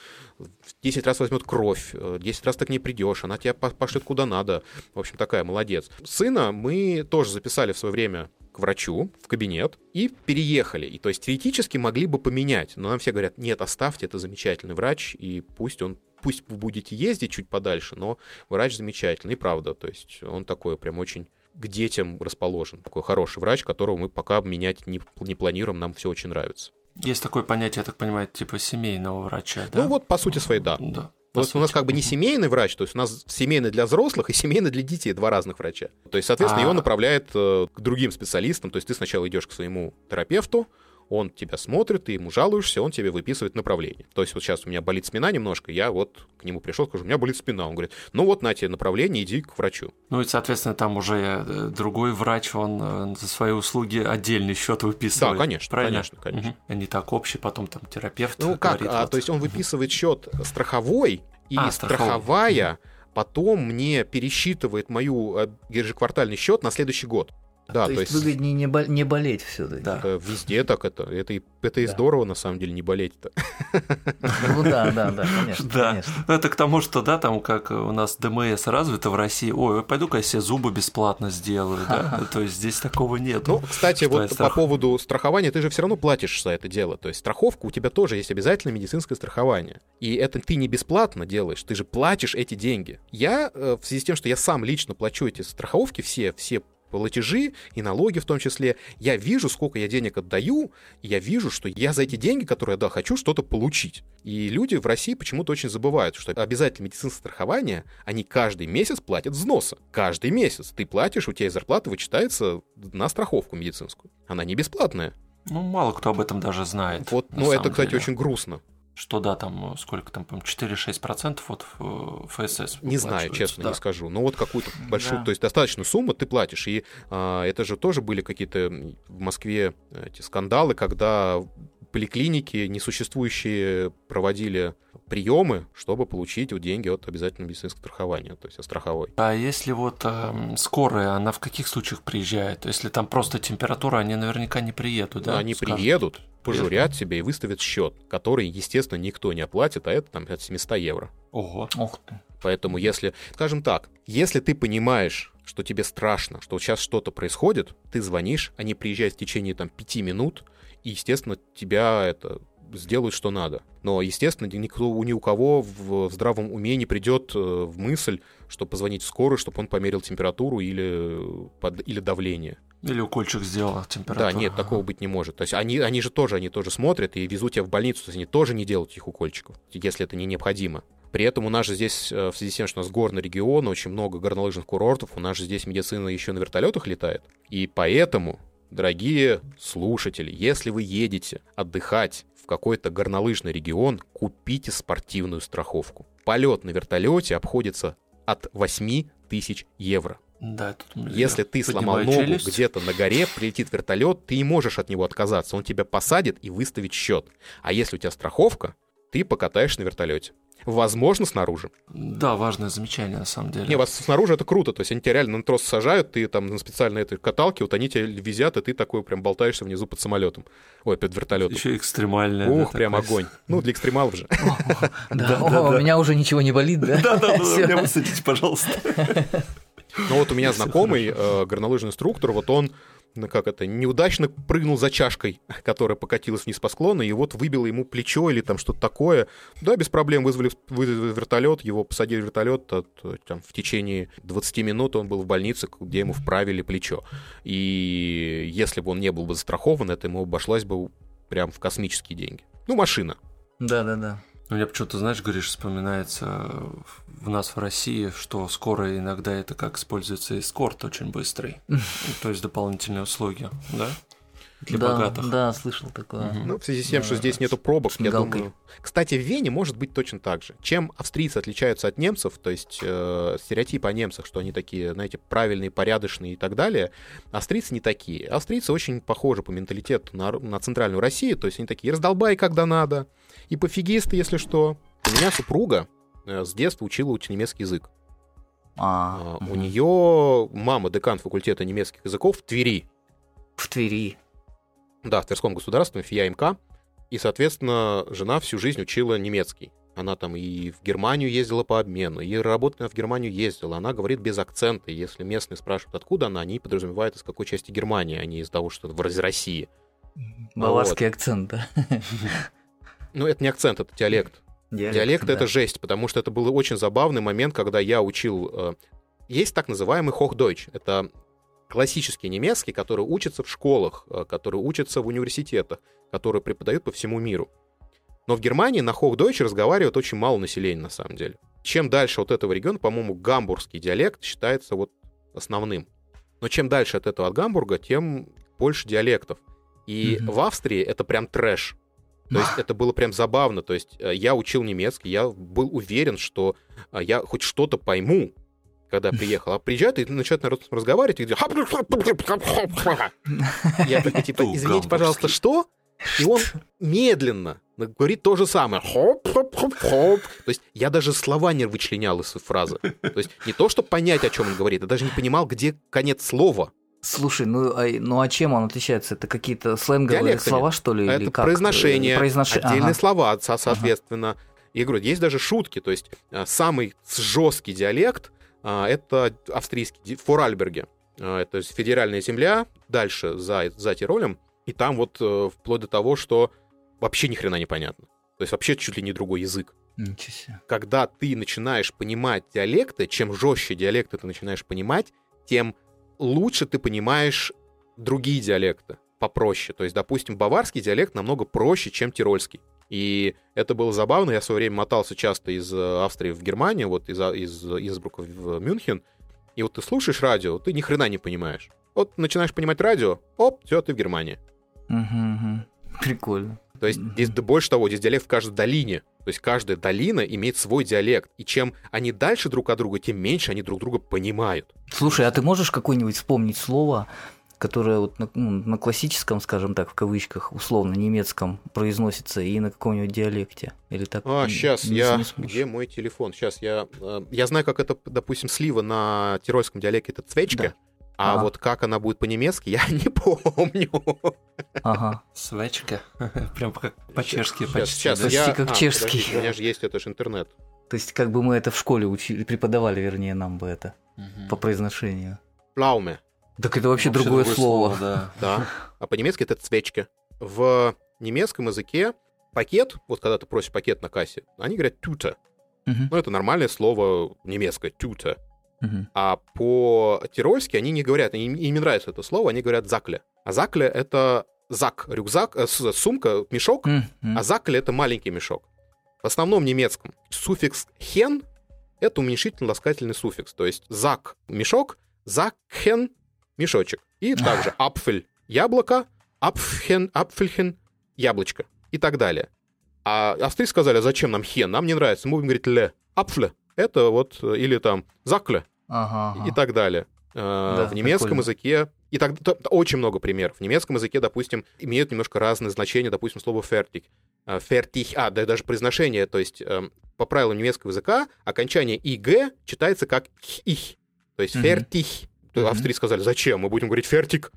10 раз возьмет кровь, 10 э, раз ты к ней придешь, она тебя пошлет куда надо. В общем, общем, такая молодец. Сына мы тоже записали в свое время к врачу в кабинет и переехали. И то есть теоретически могли бы поменять, но нам все говорят, нет, оставьте, это замечательный врач, и пусть он пусть вы будете ездить чуть подальше, но врач замечательный, и правда, то есть он такой прям очень к детям расположен. Такой хороший врач, которого мы пока менять не, не планируем, нам все очень нравится. Есть такое понятие, я так понимаю, типа семейного врача, да? Ну вот, по сути своей, да. Да. То есть у нас как бы не семейный врач, то есть у нас семейный для взрослых и семейный для детей, два разных врача. То есть, соответственно, а... его направляет э, к другим специалистам. То есть ты сначала идешь к своему терапевту, он тебя смотрит, ты ему жалуешься, он тебе выписывает направление. То есть вот сейчас у меня болит спина немножко, я вот к нему пришел, скажу, у меня болит спина. Он говорит, ну вот на тебе направление, иди к врачу. Ну и, соответственно, там уже э, другой врач, он э, за свои услуги отдельный счет выписывает. Да, конечно, правильно? конечно, конечно. Угу. А не так общий, потом там терапевт Ну как, говорит, а, вот. то есть он выписывает счет страховой, и а, страховая потом мне пересчитывает мою э, ежеквартальный счет на следующий год. Да, то, то есть, есть выгоднее не, бол- не болеть все-таки. Да. Это везде так это. Это и, это и да. здорово, на самом деле, не болеть-то. Ну да, да, да, конечно. Да. Конечно. Ну, это к тому, что, да, там, как у нас ДМС развито в России, ой, пойду-ка я себе зубы бесплатно сделаю, да. То есть здесь такого нет. Ну, кстати, вот по поводу страхования, ты же все равно платишь за это дело. То есть страховка у тебя тоже есть обязательно медицинское страхование. И это ты не бесплатно делаешь, ты же платишь эти деньги. Я, э, в связи с тем, что я сам лично плачу эти страховки все, все платежи и налоги в том числе, я вижу, сколько я денег отдаю, и я вижу, что я за эти деньги, которые я да, хочу что-то получить. И люди в России почему-то очень забывают, что обязательно медицинское страхование, они каждый месяц платят взносы. Каждый месяц ты платишь, у тебя из зарплаты вычитается на страховку медицинскую. Она не бесплатная. Ну, мало кто об этом даже знает. Вот, ну, это, кстати, очень грустно что да, там сколько там, 4-6% от ФСС. Не знаю, честно, да. не скажу. Но вот какую-то большую, да. то есть достаточную сумму ты платишь. И а, это же тоже были какие-то в Москве эти скандалы, когда поликлиники несуществующие проводили приемы, чтобы получить вот деньги от обязательного медицинского страхования, то есть от страховой. А если вот э, скорая, она в каких случаях приезжает? Если там просто температура, они наверняка не приедут, да? Они скажут? приедут, пожурят себе и выставят счет, который, естественно, никто не оплатит, а это там от 700 евро. Ого. Ох ты. Поэтому если, скажем так, если ты понимаешь, что тебе страшно, что сейчас что-то происходит, ты звонишь, они приезжают в течение там пяти минут, и, естественно, тебя это сделают, что надо. Но, естественно, никто, ни у кого в, в здравом уме не придет э, в мысль, что позвонить в скорую, чтобы он померил температуру или, под, или давление. Или укольчик сделал температуру. Да, нет, такого быть не может. То есть они, они же тоже, они тоже смотрят и везут тебя в больницу, то есть они тоже не делают этих укольчиков, если это не необходимо. При этом у нас же здесь, э, в связи с тем, что у нас горный регион, очень много горнолыжных курортов, у нас же здесь медицина еще на вертолетах летает. И поэтому, дорогие слушатели, если вы едете отдыхать какой-то горнолыжный регион, купите спортивную страховку. Полет на вертолете обходится от 8 тысяч евро. Да, тут Если ты сломал ногу челюсть. где-то на горе, прилетит вертолет, ты не можешь от него отказаться. Он тебя посадит и выставит счет. А если у тебя страховка, ты покатаешься на вертолете. Возможно, снаружи. Да, важное замечание, на самом деле. Не, вас снаружи это круто. То есть они тебя реально на трос сажают, ты там на специальной этой каталке, вот они тебя везят, и ты такой прям болтаешься внизу под самолетом. Ой, под вертолетом. Еще экстремальное. Ух, прям огонь. Ну, для экстремалов же. Да, у меня уже ничего не болит, да? Да-да, меня высадите, пожалуйста. Ну вот у меня знакомый э, горнолыжный инструктор, вот он ну, как это, неудачно прыгнул за чашкой, которая покатилась вниз по склону, и вот выбило ему плечо или там что-то такое. Да, без проблем вызвали, вызвали вертолет, его посадили в вертолет, а, там, в течение 20 минут он был в больнице, где ему вправили плечо. И если бы он не был бы застрахован, это ему обошлось бы прям в космические деньги. Ну, машина. Да-да-да. У меня почему-то, знаешь, говоришь, вспоминается в нас в России, что скоро иногда это как используется эскорт очень быстрый. То есть дополнительные услуги, да? Для да, богатых. Да, слышал такое. Ну, в связи с тем, да, что здесь нету пробок, я думаю. Кстати, в Вене может быть точно так же. Чем австрийцы отличаются от немцев, то есть э, стереотип о немцах, что они такие, знаете, правильные, порядочные и так далее, австрийцы не такие. Австрийцы очень похожи по менталитету на, на центральную Россию, то есть они такие раздолбай, когда надо, и пофигисты, если что. У меня супруга э, с детства учила учить немецкий язык. А, угу. У нее мама декан факультета немецких языков в Твери. В Твери. Да, в Тверском государственном ФИАМК. И, соответственно, жена всю жизнь учила немецкий. Она там и в Германию ездила по обмену, и работать в Германию ездила. Она говорит без акцента. Если местные спрашивают, откуда она, они подразумевают, из какой части Германии, а не из того, что из России. Баварский вот. акцент, да? Ну, это не акцент, это диалект. Диалект, диалект да. это жесть, потому что это был очень забавный момент, когда я учил... Э, есть так называемый Hochdeutsch. Это классический немецкий, который учится в школах, э, который учится в университетах, который преподают по всему миру. Но в Германии на Hochdeutsch разговаривает очень мало населения, на самом деле. Чем дальше от этого региона, по-моему, гамбургский диалект считается вот основным. Но чем дальше от этого от Гамбурга, тем больше диалектов. И mm-hmm. в Австрии это прям трэш. То есть это было прям забавно. То есть э, я учил немецкий, я был уверен, что э, я хоть что-то пойму, когда приехал. А приезжают и начинают народ разговаривать, и говорят, я такой, типа, извините, пожалуйста, что? И он медленно говорит то же самое. Хоп-хоп-хоп-хоп. То есть я даже слова не вычленял из фразы. То есть не то, чтобы понять, о чем он говорит, я даже не понимал, где конец слова. Слушай, ну а, ну а чем он отличается? Это какие-то сленговые Диалектами. слова, что ли? Это или как? произношение, Произнош... отдельные ага. слова, соответственно. Ага. Я говорю, есть даже шутки, то есть а, самый жесткий диалект а, это австрийский, Форальберге. Это федеральная земля, дальше за, за Тиролем, и там вот э, вплоть до того, что вообще ни хрена непонятно. То есть вообще чуть ли не другой язык. Ничего себе. Когда ты начинаешь понимать диалекты, чем жестче диалекты ты начинаешь понимать, тем лучше ты понимаешь другие диалекты, попроще. То есть, допустим, баварский диалект намного проще, чем тирольский. И это было забавно. Я в свое время мотался часто из э, Австрии в Германию, вот из, из Инсбрука в Мюнхен. И вот ты слушаешь радио, ты ни хрена не понимаешь. Вот начинаешь понимать радио, оп, все, ты в Германии. Угу, угу. Прикольно. То есть здесь больше того, здесь диалект в каждой долине. То есть каждая долина имеет свой диалект. И чем они дальше друг от друга, тем меньше они друг друга понимают. Слушай, а ты можешь какое-нибудь вспомнить слово, которое вот на, ну, на классическом, скажем так, в кавычках, условно немецком произносится и на каком-нибудь диалекте? Или так? А, сейчас не, я... Не Где мой телефон? Сейчас я... Э, я знаю, как это, допустим, слива на тирольском диалекте, это цвечка. Да. А ага. вот как она будет по-немецки, я не помню. Ага. Свечка. Прям как по-чешски сейчас, почти. Сейчас, почти я... как а, чешский. Подожди, у меня же есть, это же интернет. То есть как бы мы это в школе учили, преподавали, вернее, нам бы это угу. по произношению. Плауме. Так это вообще, вообще другое, другое слово. слово да. да. А по-немецки это цвечка. В немецком языке пакет, вот когда ты просишь пакет на кассе, они говорят тюта. Угу. Ну, это нормальное слово немецкое, тюта. Uh-huh. А по-тирольски они не говорят, им, им не нравится это слово, они говорят закле. А закле — это зак, рюкзак, э, сумка, мешок, uh-huh. а закле — это маленький мешок. В основном немецком суффикс «хен» — это уменьшительно-ласкательный суффикс. То есть «зак» — мешок, «закхен» — мешочек. И также «апфель» — яблоко, «апфхен», «апфельхен» — яблочко и так далее. А австрийцы сказали, а зачем нам «хен»? Нам не нравится, мы будем говорить «ле». «Апфле» — это вот, или там «закле» Ага, ага. и так далее. Э, Да, в немецком прикольно. языке и так то- то очень много примеров. В немецком языке, допустим, имеют немножко разные значения, допустим, слово fertig. Э, Fertig, а, да, даже произношение, то есть эм, по правилам немецкого языка окончание иг читается как их, то есть fertig. Мгм. Австрийцы сказали, зачем? Мы будем говорить фертик.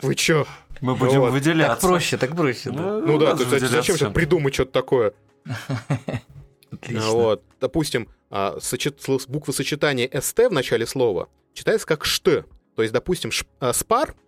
Вы чё? Мы будем Вот. Так выделяться. проще, так проще, да. Ну да, зачем выделяться сейчас придумать что-то такое? Отлично. Вот. Допустим, а, сочет- сло- буквосочетание st в начале слова читается как шт. То есть, допустим, ш- а,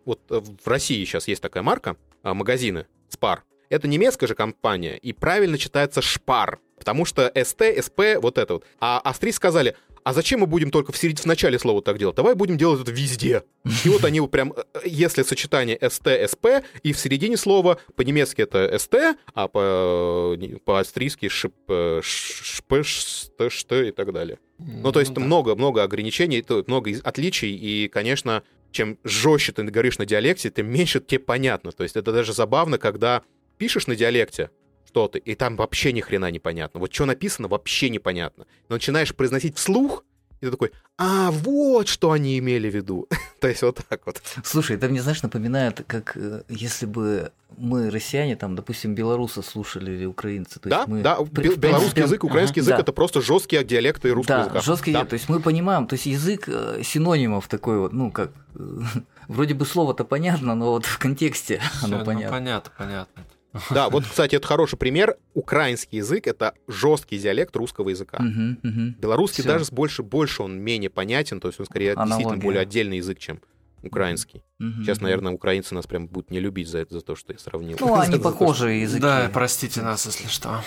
вот э, в России сейчас есть такая марка, а, магазины, спар. Это немецкая же компания, и правильно читается шпар, потому что st, sp, вот это вот. А австрийцы сказали, а зачем мы будем только в, серед... в начале слова так делать? Давай будем делать это везде. И вот они прям, э, если сочетание st, sp, и в середине слова, по-немецки это st, а по- э, по-австрийски шип, э, шп, шт, шт и так далее. Ну, то есть много-много ограничений, то- много отличий, и, конечно, чем жестче ты говоришь на диалекте, тем меньше тебе понятно. То есть это даже забавно, когда пишешь на диалекте что-то, и там вообще ни хрена не понятно. Вот что написано, вообще непонятно. Но начинаешь произносить вслух, и ты такой, а, вот что они имели в виду. То есть вот так вот. Слушай, это мне, знаешь, напоминает, как э, если бы мы, россияне, там, допустим, белорусы слушали или украинцы. То Да, есть мы, да, бел- белорусский язык, украинский ага, язык да. это просто жесткие диалекты русского Да, языка. жесткий, Да. то есть мы понимаем, то есть язык э, синонимов такой вот, ну как, э, вроде бы слово-то понятно, но вот в контексте Всё, оно ну, понятно. понятно, понятно. Да, вот, кстати, это хороший пример. Украинский язык — это жесткий диалект русского языка. Белорусский Всё. даже с больше, больше он менее понятен, то есть он скорее действительно Аналогия. более отдельный язык, чем украинский. Сейчас, наверное, украинцы нас прям будут не любить за это, за то, что я сравнил. Ну, они что- похожие языки. Да, простите нас, если что.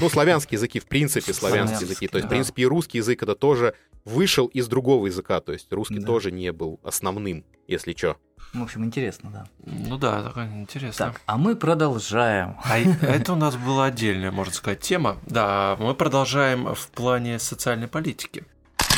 Ну, славянские языки, в принципе, славянские Славянские, языки. То есть, в принципе, и русский язык это тоже вышел из другого языка, то есть русский Да. тоже не был основным, если что. В общем, интересно, да. Ну да, такое интересно. Так, а мы продолжаем. А и- это у нас была отдельная, можно сказать, тема. Да, мы продолжаем в плане социальной политики.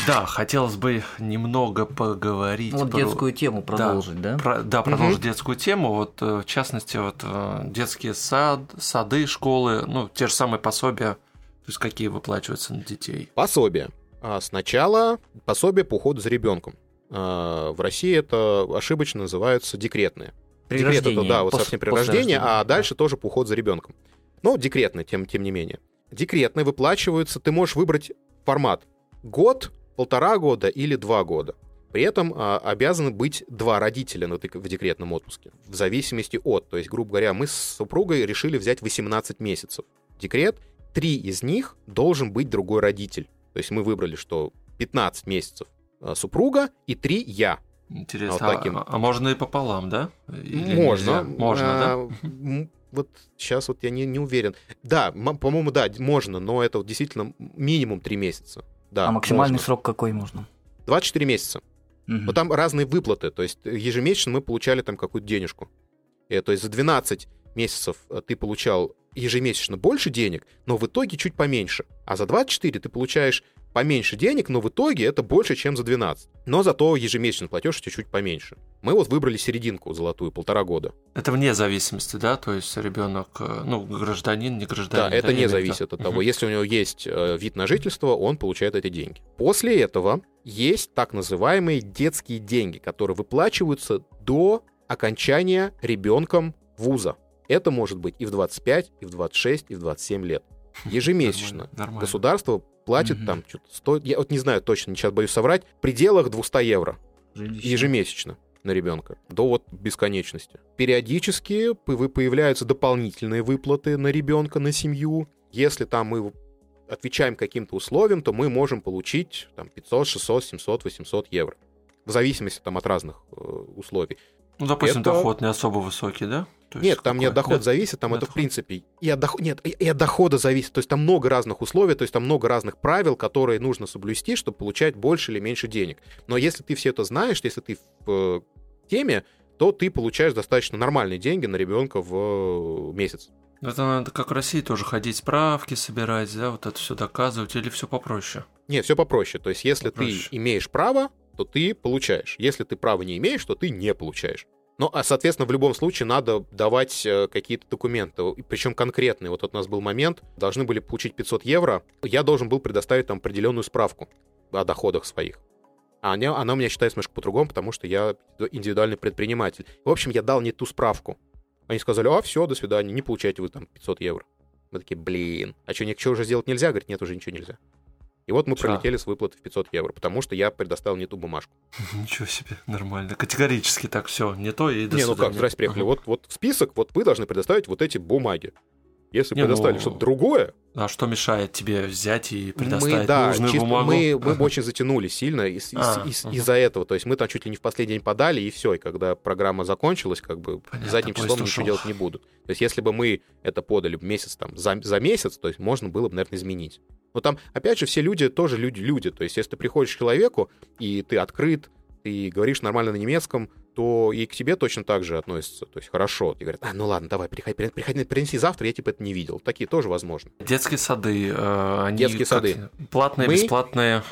Да, хотелось бы немного поговорить Вот про- детскую тему продолжить, да? про- да, продолжить детскую тему. Вот, э, в частности, вот э, детские сад, сады, школы, ну, те же самые пособия, то есть какие выплачиваются на детей. Пособие. А Сначала пособие по уходу за ребенком. В России это ошибочно называются декретные. При Декрет это, да, вот совсем при после рождении, рождения, а да. дальше тоже по уходу за ребенком. Но декретные, тем, тем не менее. Декретные выплачиваются, ты можешь выбрать формат год, полтора года или два года. При этом а, обязаны быть два родителя на в декретном отпуске, в зависимости от. То есть, грубо говоря, мы с супругой решили взять 18 месяцев. Декрет, три из них должен быть другой родитель. То есть мы выбрали, что 15 месяцев а, супруга и три я. Интересно, Вот а- таким. а, а можно и пополам, да? Или можно. нельзя? Можно, да? А, м, Вот сейчас вот я не, не уверен. Да, по-моему, да, можно, но это вот действительно минимум 3 месяца. Да, а максимальный можно. срок какой можно? 24 месяца. Мгм. Но там разные выплаты. То есть ежемесячно мы получали там какую-то денежку. Э, То есть за 12 месяцев э, ты получал ежемесячно больше денег, но в итоге чуть поменьше. А за 24 ты получаешь поменьше денег, но в итоге это больше, чем за 12. Но зато ежемесячно платеж чуть-чуть поменьше. Мы вот выбрали серединку золотую, полтора года. Это вне зависимости, да? То есть ребенок, э, ну, гражданин, не гражданин. Да, это я не зависит от того. Мгм. Если у него есть э, вид на жительство, он получает эти деньги. После этого есть так называемые детские деньги, которые выплачиваются до окончания ребенком вуза. Это может быть и в 25, и в 26, и в 27 лет. Ежемесячно. Нормально, нормально. Государство платит Мгм. там что-то 100, я вот не знаю точно, сейчас боюсь соврать, в пределах 200 евро Жилищно. ежемесячно на ребенка до вот бесконечности. Периодически появляются дополнительные выплаты на ребенка, на семью. Если там мы отвечаем каким-то условиям, то мы можем получить там 500, 600, 700, 800 евро. В зависимости там от разных э, условий. Ну, допустим, Это- доход не особо высокий, да? То есть Нет, там не от какой? дохода Да? зависит, там Не это в принципе и от доход... нет, и и от дохода зависит. То есть там много разных условий, то есть там много разных правил, которые нужно соблюсти, чтобы получать больше или меньше денег. Но если ты все это знаешь, если ты в э, теме, то ты получаешь достаточно нормальные деньги на ребенка в э, месяц. Это надо, как в России, тоже ходить справки собирать, да, вот это все доказывать, или все попроще? Нет, все попроще. То есть, если попроще. ты имеешь право, то ты получаешь. Если ты права не имеешь, то ты не получаешь. Ну, а, соответственно, в любом случае надо давать э, какие-то документы, причем конкретные. Вот у нас был момент, должны были получить 500 евро, я должен был предоставить там определенную справку о доходах своих. А она, она у меня считается немножко по-другому, потому что я индивидуальный предприниматель. В общем, я дал не ту справку. Они сказали, а, все, до свидания, не получаете вы там 500 евро. Мы такие, блин, а что, ничего уже сделать нельзя? Говорит, нет, уже ничего нельзя. И вот мы Чё? пролетели с выплаты в 500 евро, потому что я предоставил не ту бумажку. Ничего себе, нормально. Категорически так все, не то и до Не, ну как, здрасте, приехали. Ага. Вот, вот в список, вот вы должны предоставить вот эти бумаги. Если не, предоставили ну, что-то другое... А что мешает тебе взять и предоставить мы, да, нужную чисто, бумагу? Мы, мы бы очень затянули сильно из, а, из, угу. из-за этого. То есть мы там чуть ли не в последний день подали, и все. И когда программа закончилась, как бы Понятно, задним числом ничего делать не буду. То есть если бы мы это подали месяц там за, за месяц, то есть можно было бы, наверное, изменить. Но там, опять же, все люди тоже люди-люди. То есть, если ты приходишь к человеку, и ты открыт, ты говоришь нормально на немецком, то и к тебе точно так же относятся. То есть хорошо. И говорят, а, ну ладно, давай, приходи, приходи, принеси завтра, я типа это не видел. Такие тоже возможны. Детские сады, э, они Детские сады. платные, Мы, бесплатные?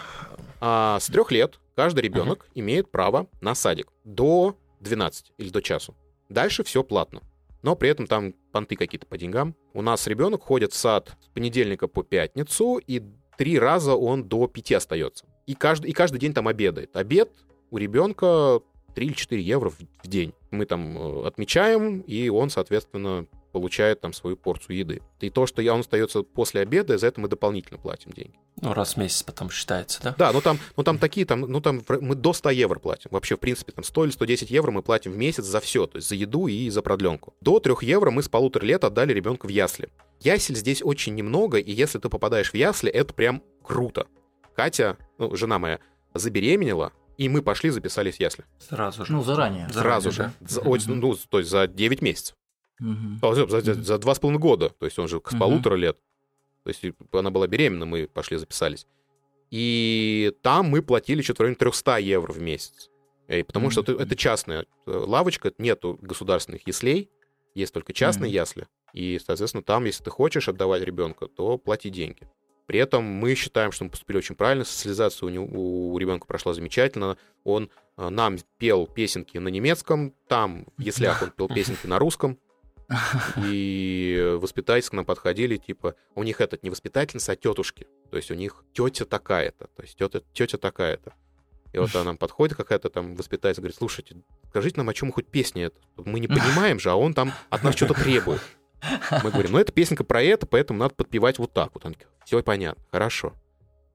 А, с трех лет каждый ребенок uh-huh. имеет право на садик до 12 или до часу. Дальше все платно. Но при этом там понты какие-то по деньгам. У нас ребенок ходит в сад с понедельника по пятницу, и три раза он до пяти остается. И каждый, и каждый день там обедает. Обед у ребенка 3 или 4 евро в день. Мы там э, отмечаем, и он, соответственно, получает там свою порцию еды. И то, что он остается после обеда, за это мы дополнительно платим деньги. Ну, раз в месяц потом считается, да? Да, ну там, ну там такие, там, ну там мы до 100 евро платим. Вообще, в принципе, там 100 или 110 евро мы платим в месяц за все, то есть за еду и за продленку. До 3 евро мы с полутора лет отдали ребенка в ясли. Ясель здесь очень немного, и если ты попадаешь в ясли, это прям круто. Катя, ну, жена моя, забеременела, и мы пошли, записались в ясли. Сразу же. Ну, заранее. Сразу заранее, же. За, mm ну, то есть за 9 месяцев. Угу. За, за, за два с половиной года. То есть он же с угу. полутора лет. То есть она была беременна, мы пошли записались. И там мы платили что-то в районе 300 евро в месяц. И потому mm-hmm. что это, это частная э, лавочка, нету государственных яслей, есть только частные mm-hmm. ясли. И, соответственно, там, если ты хочешь отдавать ребенка, то плати деньги. При этом мы считаем, что мы поступили очень правильно, социализация у, него, у ребенка прошла замечательно. Он э, нам пел песенки на немецком, там в яслях он пел песенки на русском. И воспитательницы к нам подходили, типа, у них этот не воспитательница, а тетушки. То есть у них тетя такая-то, то есть тетя, тетя такая-то. И вот она нам подходит, какая-то там воспитательница, говорит, слушайте, скажите нам, о чем хоть песня это? Мы не понимаем же, а он там от нас что-то требует. Мы говорим, ну это песенка про это, поэтому надо подпевать вот так вот. Он говорит, все понятно, хорошо.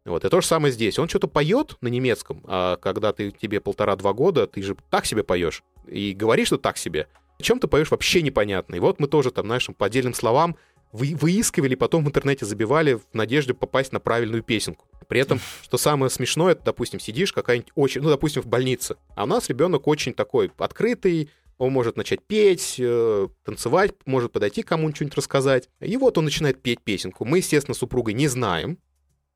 Вот, и то же самое здесь. Он что-то поет на немецком, а когда ты тебе полтора-два года, ты же так себе поешь. И говоришь, что так себе. О чем ты поешь вообще непонятно. И вот мы тоже там, знаешь, по отдельным словам вы, выискивали, потом в интернете забивали в надежде попасть на правильную песенку. При этом, что самое смешное, это, допустим, сидишь какая-нибудь очень, ну, допустим, в больнице, а у нас ребенок очень такой открытый, он может начать петь, э, танцевать, может подойти кому-нибудь что-нибудь рассказать. И вот он начинает петь песенку. Мы, естественно, супругой не знаем,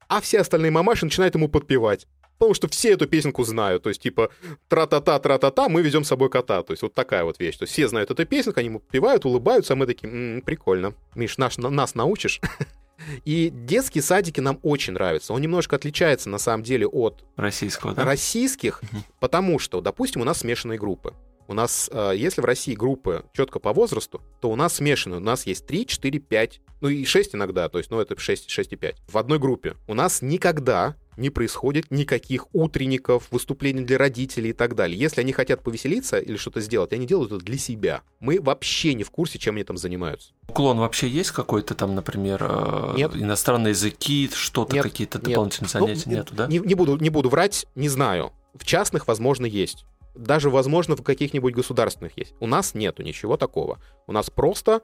а все остальные мамаши начинают ему подпевать потому что все эту песенку знают. То есть, типа, тра-та-та, тра-та-та, мы везем с собой кота. То есть, вот такая вот вещь. То есть, все знают эту песенку, они попивают, улыбаются, а мы такие, м-м, прикольно. Миш, наш, нас научишь? И детские садики нам очень нравятся. Он немножко отличается, на самом деле, от российского, да? российских, угу. потому что, допустим, у нас смешанные группы. У нас, э, если в России группы четко по возрасту, то у нас смешанные. У нас есть 3, 4, 5, ну и 6 иногда, то есть, ну это 6, 6 и 5. В одной группе. У нас никогда не происходит никаких утренников, выступлений для родителей и так далее. Если они хотят повеселиться или что-то сделать, они делают это для себя. Мы вообще не в курсе, чем они там занимаются. Уклон вообще есть какой-то там, например, э, нет. иностранные языки, что-то, какие-то дополнительные нет. занятия? Ну, Нету, да? Не, не, буду, не буду врать, не знаю. В частных, возможно, есть. Даже, возможно, в каких-нибудь государственных есть. У нас нету ничего такого. У нас просто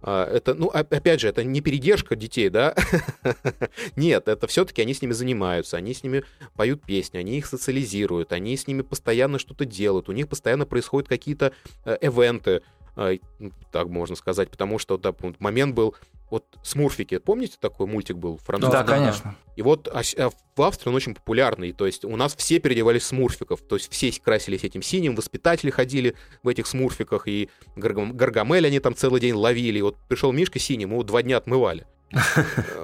а, это, ну, опять же, это не передержка детей, да? Нет, это все-таки они с ними занимаются, они с ними поют песни, они их социализируют, они с ними постоянно что-то делают, у них постоянно происходят какие-то эвенты, так можно сказать, потому что да, момент был, вот Смурфики, помните такой мультик был французский? Да, конечно. И вот а, а в Австрии он очень популярный, то есть у нас все переодевались в смурфиков, то есть все красились этим синим, воспитатели ходили в этих смурфиках, и Гаргам, Гаргамель они там целый день ловили, и вот пришел Мишка синий, мы его два дня отмывали.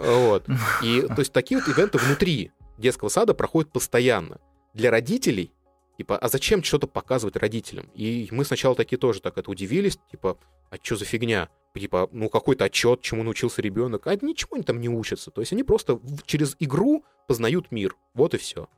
Вот. И то есть такие вот ивенты внутри детского сада проходят постоянно. Для родителей Типа, а зачем что-то показывать родителям? И мы сначала такие тоже так это удивились, типа, а что за фигня? Типа, ну какой-то отчет, чему научился ребенок, а ничего они там не учатся. То есть они просто через игру познают мир. Вот и все.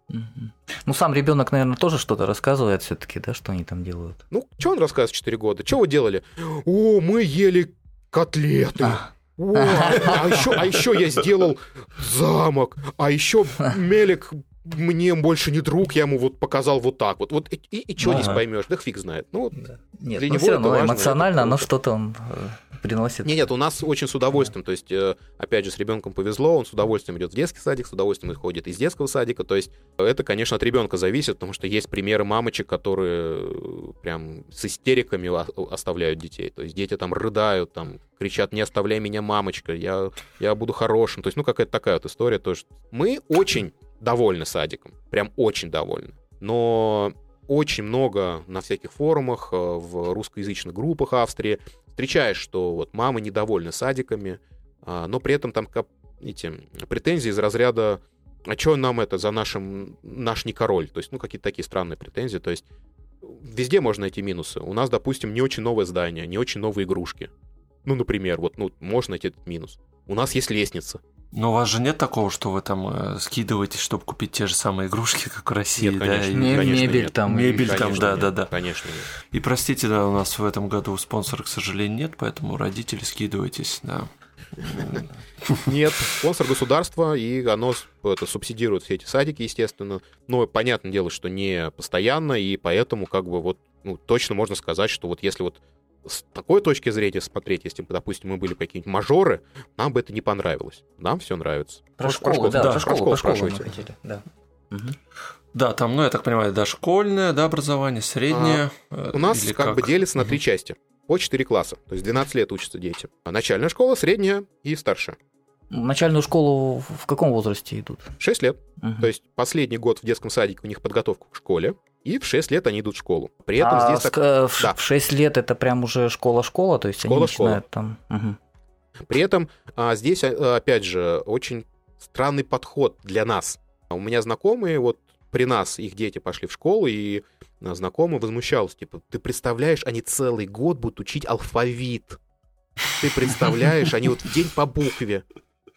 Ну, сам ребенок, наверное, тоже что-то рассказывает все-таки, да, что они там делают. Ну, что он рассказывает в 4 года? Что вы делали? О, мы ели котлеты. А. О, а еще, а еще я сделал замок, а еще Мелик мне больше не друг, я ему вот показал вот так вот. Вот и, и, и что ага. здесь поймешь? Да фиг знает. Ну, да. Нет, для ну, него все равно важно, эмоционально, оно что-то он э, приносит. Нет, нет, у нас очень с удовольствием. То есть, э, опять же, с ребенком повезло, он с удовольствием идет в детский садик, с удовольствием ходит из детского садика. То есть, это, конечно, от ребенка зависит, потому что есть примеры мамочек, которые э, прям с истериками оставляют детей. То есть, дети там рыдают, там кричат, не оставляй меня, мамочка, я, я буду хорошим. То есть, ну, какая-то такая вот история тоже. Мы очень довольны садиком, прям очень довольны. Но очень много на всяких форумах, э, в русскоязычных группах Австрии встречаешь, что вот мамы недовольны садиками, а, но при этом там эти претензии из разряда а что нам это за нашим, наш не король? То есть, ну, какие-то такие странные претензии. То есть, везде можно найти минусы. У нас, допустим, не очень новое здание, не очень новые игрушки. Ну, например, вот, ну, можно найти этот минус. У нас есть лестница. Но у вас же нет такого, что вы там э, скидываетесь, чтобы купить те же самые игрушки, как в России, нет, конечно, да? И... Конечно, мебель нет. там. Мебель конечно, там, да, нет, да, да. Конечно нет. И простите, да, у нас в этом году спонсора, к сожалению, нет, поэтому родители скидывайтесь, да. Нет, спонсор государства, и оно это, субсидирует все эти садики, естественно. Но понятное дело, что не постоянно, и поэтому как бы вот ну, точно можно сказать, что вот если вот с такой точки зрения смотреть, если бы, допустим, мы были какие-нибудь мажоры, нам бы это не понравилось. Нам все нравится. Про, школу, школу, да, про школу, про школу, про школу мы хотели, да. Угу. Да, там, ну, я так понимаю, дошкольное, да, образование, среднее. А, у нас как, как бы делится на три части. По четыре класса. То есть 12 лет учатся дети. А начальная школа, средняя и старшая. Начальную школу в каком возрасте идут? 6 лет. Угу. То есть последний год в детском садике у них подготовка к школе и в 6 лет они идут в школу. При этом а здесь... Так... В, да. в 6 лет это прям уже школа-школа, то есть школа, они начинают школа. там... Угу. При этом а, здесь, а, опять же, очень странный подход для нас. У меня знакомые, вот при нас их дети пошли в школу, и а, знакомый возмущался, типа, ты представляешь, они целый год будут учить алфавит. Ты представляешь, они вот в день по букве.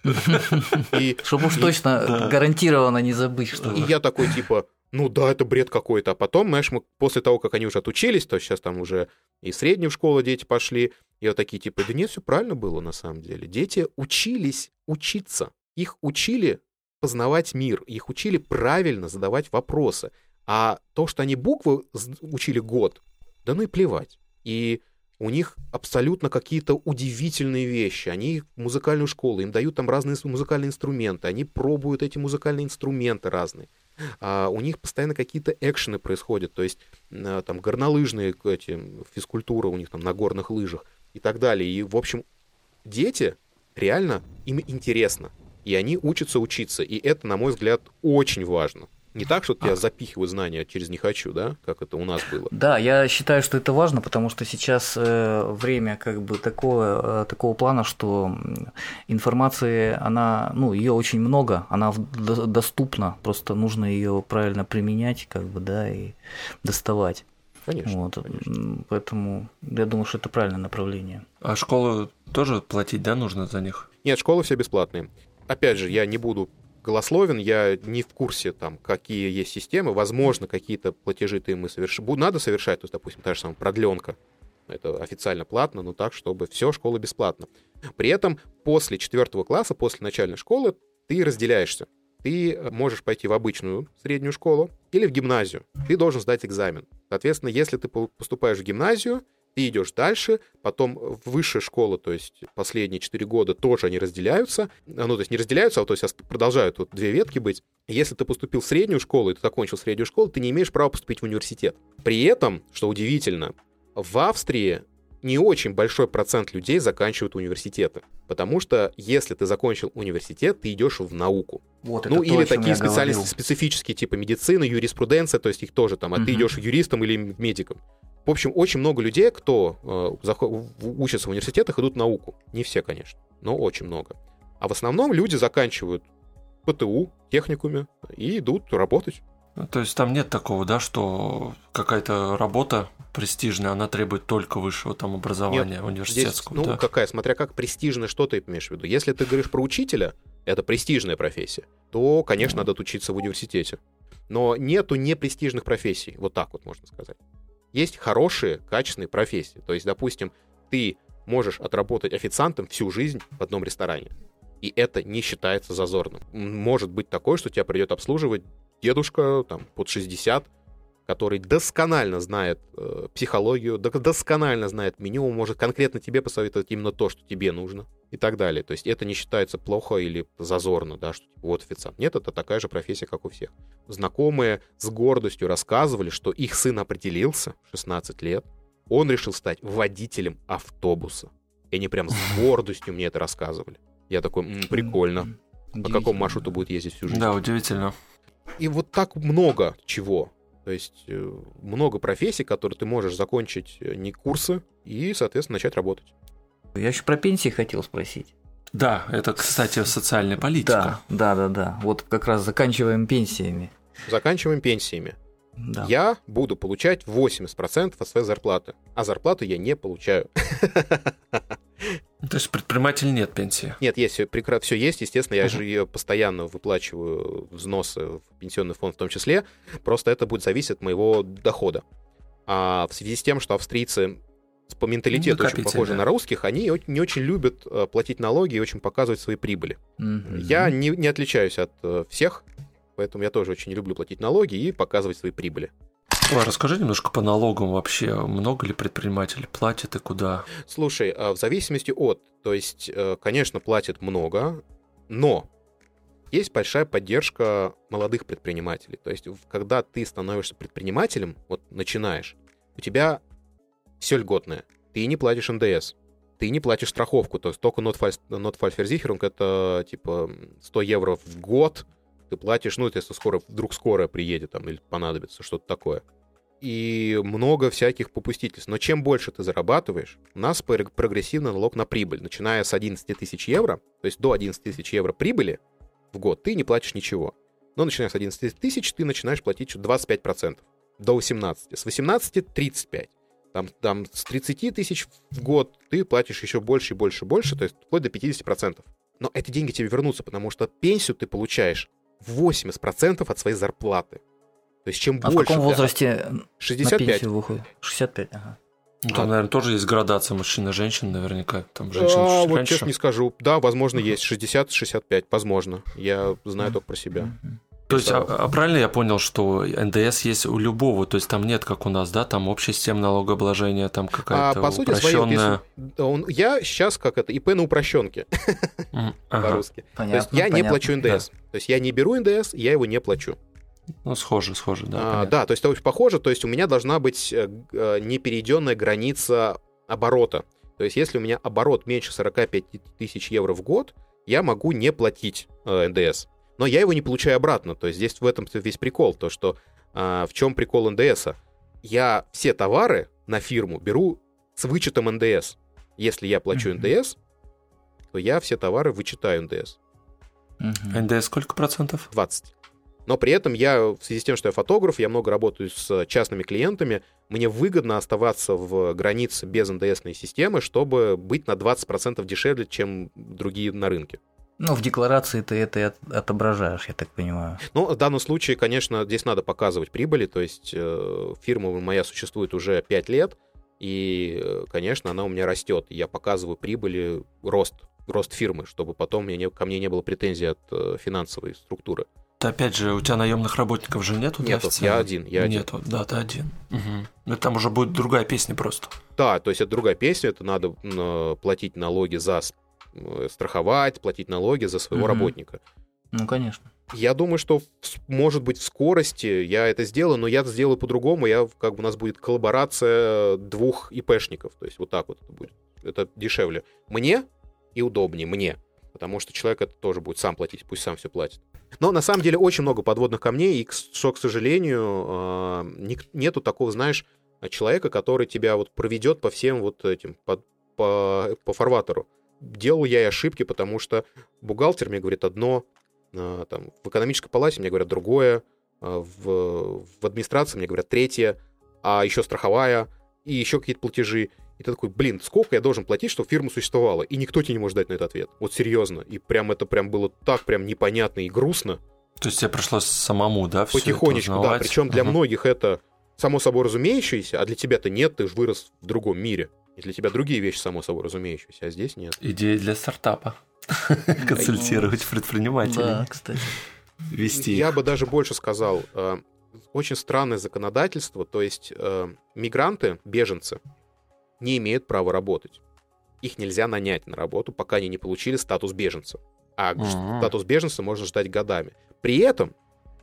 И, Чтобы уж точно гарантированно не забыть, что И я такой, типа, ну да, это бред какой-то. А потом, знаешь, мы после того, как они уже отучились, то сейчас там уже и среднюю школу дети пошли, и вот такие типа, да нет, все правильно было на самом деле. Дети учились учиться. Их учили познавать мир, их учили правильно задавать вопросы. А то, что они буквы учили год, да ну и плевать. И у них абсолютно какие-то удивительные вещи. Они музыкальную школу, им дают там разные музыкальные инструменты, они пробуют эти музыкальные инструменты разные. А у них постоянно какие-то экшены происходят, то есть а, там горнолыжные эти, физкультура у них там на горных лыжах и так далее. И, в общем, дети реально, им интересно, и они учатся учиться, и это, на мой взгляд, очень важно. Не так, что я а. запихиваю знания через «не хочу», да, как это у нас было. Да, я считаю, что это важно, потому что сейчас э, время как бы такое, э, такого плана, что информации, она, ну, ее очень много, она доступна, просто нужно ее правильно применять, как бы, да, и доставать. Конечно, вот. конечно. Поэтому я думаю, что это правильное направление. А школу тоже платить, да, нужно за них? Нет, школы все бесплатные. Опять же, я не буду голословен, я не в курсе, там, какие есть системы. Возможно, какие-то платежи ты мы соверш... надо совершать, то есть, допустим, та же самая продленка. Это официально платно, но так, чтобы все, школа бесплатна. При этом после четвертого класса, после начальной школы, ты разделяешься. Ты можешь пойти в обычную среднюю школу или в гимназию. Ты должен сдать экзамен. Соответственно, если ты поступаешь в гимназию, ты идешь дальше, потом высшая школа, то есть последние 4 года тоже они разделяются, ну, то есть не разделяются, а то есть продолжают вот две ветки быть. Если ты поступил в среднюю школу и ты закончил среднюю школу, ты не имеешь права поступить в университет. При этом, что удивительно, в Австрии не очень большой процент людей заканчивают университеты. Потому что если ты закончил университет, ты идешь в науку. Вот, ну, или то, такие специальности говорил. специфические, типа медицина, юриспруденция, то есть их тоже там, а ты Мгм. идешь юристом или медиком. В общем, очень много людей, кто э, учится в университетах, идут в науку. Не все, конечно, но очень много. А в основном люди заканчивают ПТУ, техникуме и идут работать. Ну, То есть там нет такого, да, что какая-то работа престижная, она требует только высшего там образования Здесь, университетского. ну, да? какая, смотря как престижное, что ты имеешь в виду. Если ты говоришь про учителя, это престижная профессия, то, конечно, Ну. надо отучиться в университете. Но нету непрестижных профессий, вот так вот можно сказать. Есть хорошие, качественные профессии. То есть, допустим, ты можешь отработать официантом всю жизнь в одном ресторане. И это не считается зазорным. Может быть такое, что тебя придет обслуживать дедушка там, под 60, который досконально знает э, психологию, досконально знает меню, может конкретно тебе посоветовать именно то, что тебе нужно и так далее. То есть это не считается плохо или зазорно, да, что типа, вот официант. Нет, это такая же профессия, как у всех. Знакомые с гордостью рассказывали, что их сын определился в 16 лет, он решил стать водителем автобуса. И они прям с гордостью мне это рассказывали. Я такой, «М, прикольно. По какому маршруту будет ездить всю жизнь? Да, удивительно. И вот так много чего. То есть э, много профессий, которые ты можешь закончить э, не курсы и, соответственно, начать работать. Я еще про пенсии хотел спросить. Да, это, кстати, социальная политика. Да, да, да, да. Вот как раз заканчиваем пенсиями. Заканчиваем пенсиями. Да. Я буду получать 80% от своей зарплаты, а зарплату я не получаю. То есть предприниматель нет пенсии. Нет, есть все, все есть, естественно, я же ее постоянно выплачиваю взносы в пенсионный фонд в том числе, просто это будет зависеть от моего дохода. А в связи с тем, что австрийцы по менталитету очень похожи да. на русских, они не очень любят э, платить налоги и очень показывать свои прибыли. Мгм. Я не, не отличаюсь от э, всех, поэтому я тоже очень люблю платить налоги и показывать свои прибыли. Ой, расскажи немножко по налогам вообще. Много ли предпринимателей платят и куда? Слушай, а в зависимости от, то есть, э, конечно, платят много, но есть большая поддержка молодых предпринимателей. То есть, когда ты становишься предпринимателем, вот начинаешь, у тебя все льготное. Ты не платишь НДС, ты не платишь страховку, то есть только Notfallversicherung это типа 100 евро в год, ты платишь, ну, если скоро, вдруг скоро приедет там или понадобится, что-то такое. И много всяких попустительств. Но чем больше ты зарабатываешь, у нас пр- прогрессивный налог на прибыль. Начиная с 11 тысяч евро, то есть до 11 тысяч евро прибыли в год, ты не платишь ничего. Но начиная с 11 тысяч, ты начинаешь платить 25%. До 18. С 18 — 35. Там, там с 30 тысяч в год ты платишь еще больше и больше и больше, то есть вплоть до 50%. Но эти деньги тебе вернутся, потому что пенсию ты получаешь 80% от своей зарплаты. То есть чем А в больше... каком ты- возрасте на 65. пенсию выходит? 65, ага. Ну, Там, А- наверное, тоже есть градация мужчин и женщин, наверняка. Там женщины А, чуть вот раньше. честно не скажу. Да, возможно, есть 60-65, возможно. Я знаю только про себя. То есть, а, Да. а правильно я понял, что НДС есть у любого, то есть там нет, как у нас, да, там общая система налогообложения, там А какая-то по сути своей, вот упрощенная. если- он- я сейчас как это, ИП на упрощенке ага. по-русски. Понятно. То есть я не плачу НДС. То есть я не беру НДС, я его не плачу. Ну, схоже, схоже, да. А, понятно. да, то есть это очень похоже. То есть у меня должна быть э, э, неперейденная граница оборота. То есть если у меня оборот меньше 45 тысяч евро в год, я могу не платить э, НДС. Но я его не получаю обратно. То есть здесь в этом весь прикол. То, что а, в чем прикол НДСа? Я все товары на фирму беру с вычетом НДС. Если я плачу Мгм. НДС, то я все товары вычитаю НДС. Мгм. НДС сколько процентов? 20. Но при этом я, в связи с тем, что я фотограф, я много работаю с частными клиентами, мне выгодно оставаться в границе без НДСной системы, чтобы быть на 20% дешевле, чем другие на рынке. Ну, в декларации ты это отображаешь, я так понимаю. Но в данном случае, конечно, здесь надо показывать прибыли, то есть э, фирма моя существует уже 5 лет, и, э, конечно, она у меня растет. Я показываю прибыли, рост, рост фирмы, чтобы потом мне не- ко мне не было претензий от э, финансовой структуры. Да, опять же, у тебя наемных работников же нету? официально? я один, я один. Нету, да, ты один. Ну, там уже будет другая песня просто. Да, то есть это другая песня, это надо м, платить налоги за э, страховать, платить налоги за своего Мгм. работника. Ну, конечно. Я думаю, что, может быть, в скорости я это сделаю, но я это сделаю по-другому. Я, как бы, у нас будет коллаборация двух ИПшников. То есть вот так вот это будет. Это дешевле. Мне и удобнее. Мне. Потому что человек это тоже будет сам платить, пусть сам все платит. Но на самом деле очень много подводных камней, и, что, к сожалению, а, нету такого, знаешь, человека, который тебя вот проведет по всем вот этим, по, по, по фарватеру. Делал я и ошибки, потому что бухгалтер мне говорит одно, а, там, в экономической палате мне говорят другое, а, в, в администрации мне говорят третье, а еще страховая, и еще какие-то платежи. И ты такой, блин, сколько я должен платить, чтобы фирма существовала? И никто тебе не может дать на этот ответ. Вот серьезно. И прям это прям было так прям непонятно и грустно. То есть тебе пришлось самому, да, все Потихонечку, да. Причем для uh-huh. многих это само собой разумеющееся, а для тебя-то нет, ты же вырос в другом мире. И для тебя другие вещи само собой разумеющиеся, а здесь нет. Идея для стартапа. Консультировать предпринимателей. Да, кстати. Вести. Я бы даже больше сказал, э, очень странное законодательство, то есть э, мигранты, беженцы, не имеют права работать. Их нельзя нанять на работу, пока они не получили статус беженца. А uh-huh. статус беженца можно ждать годами. При этом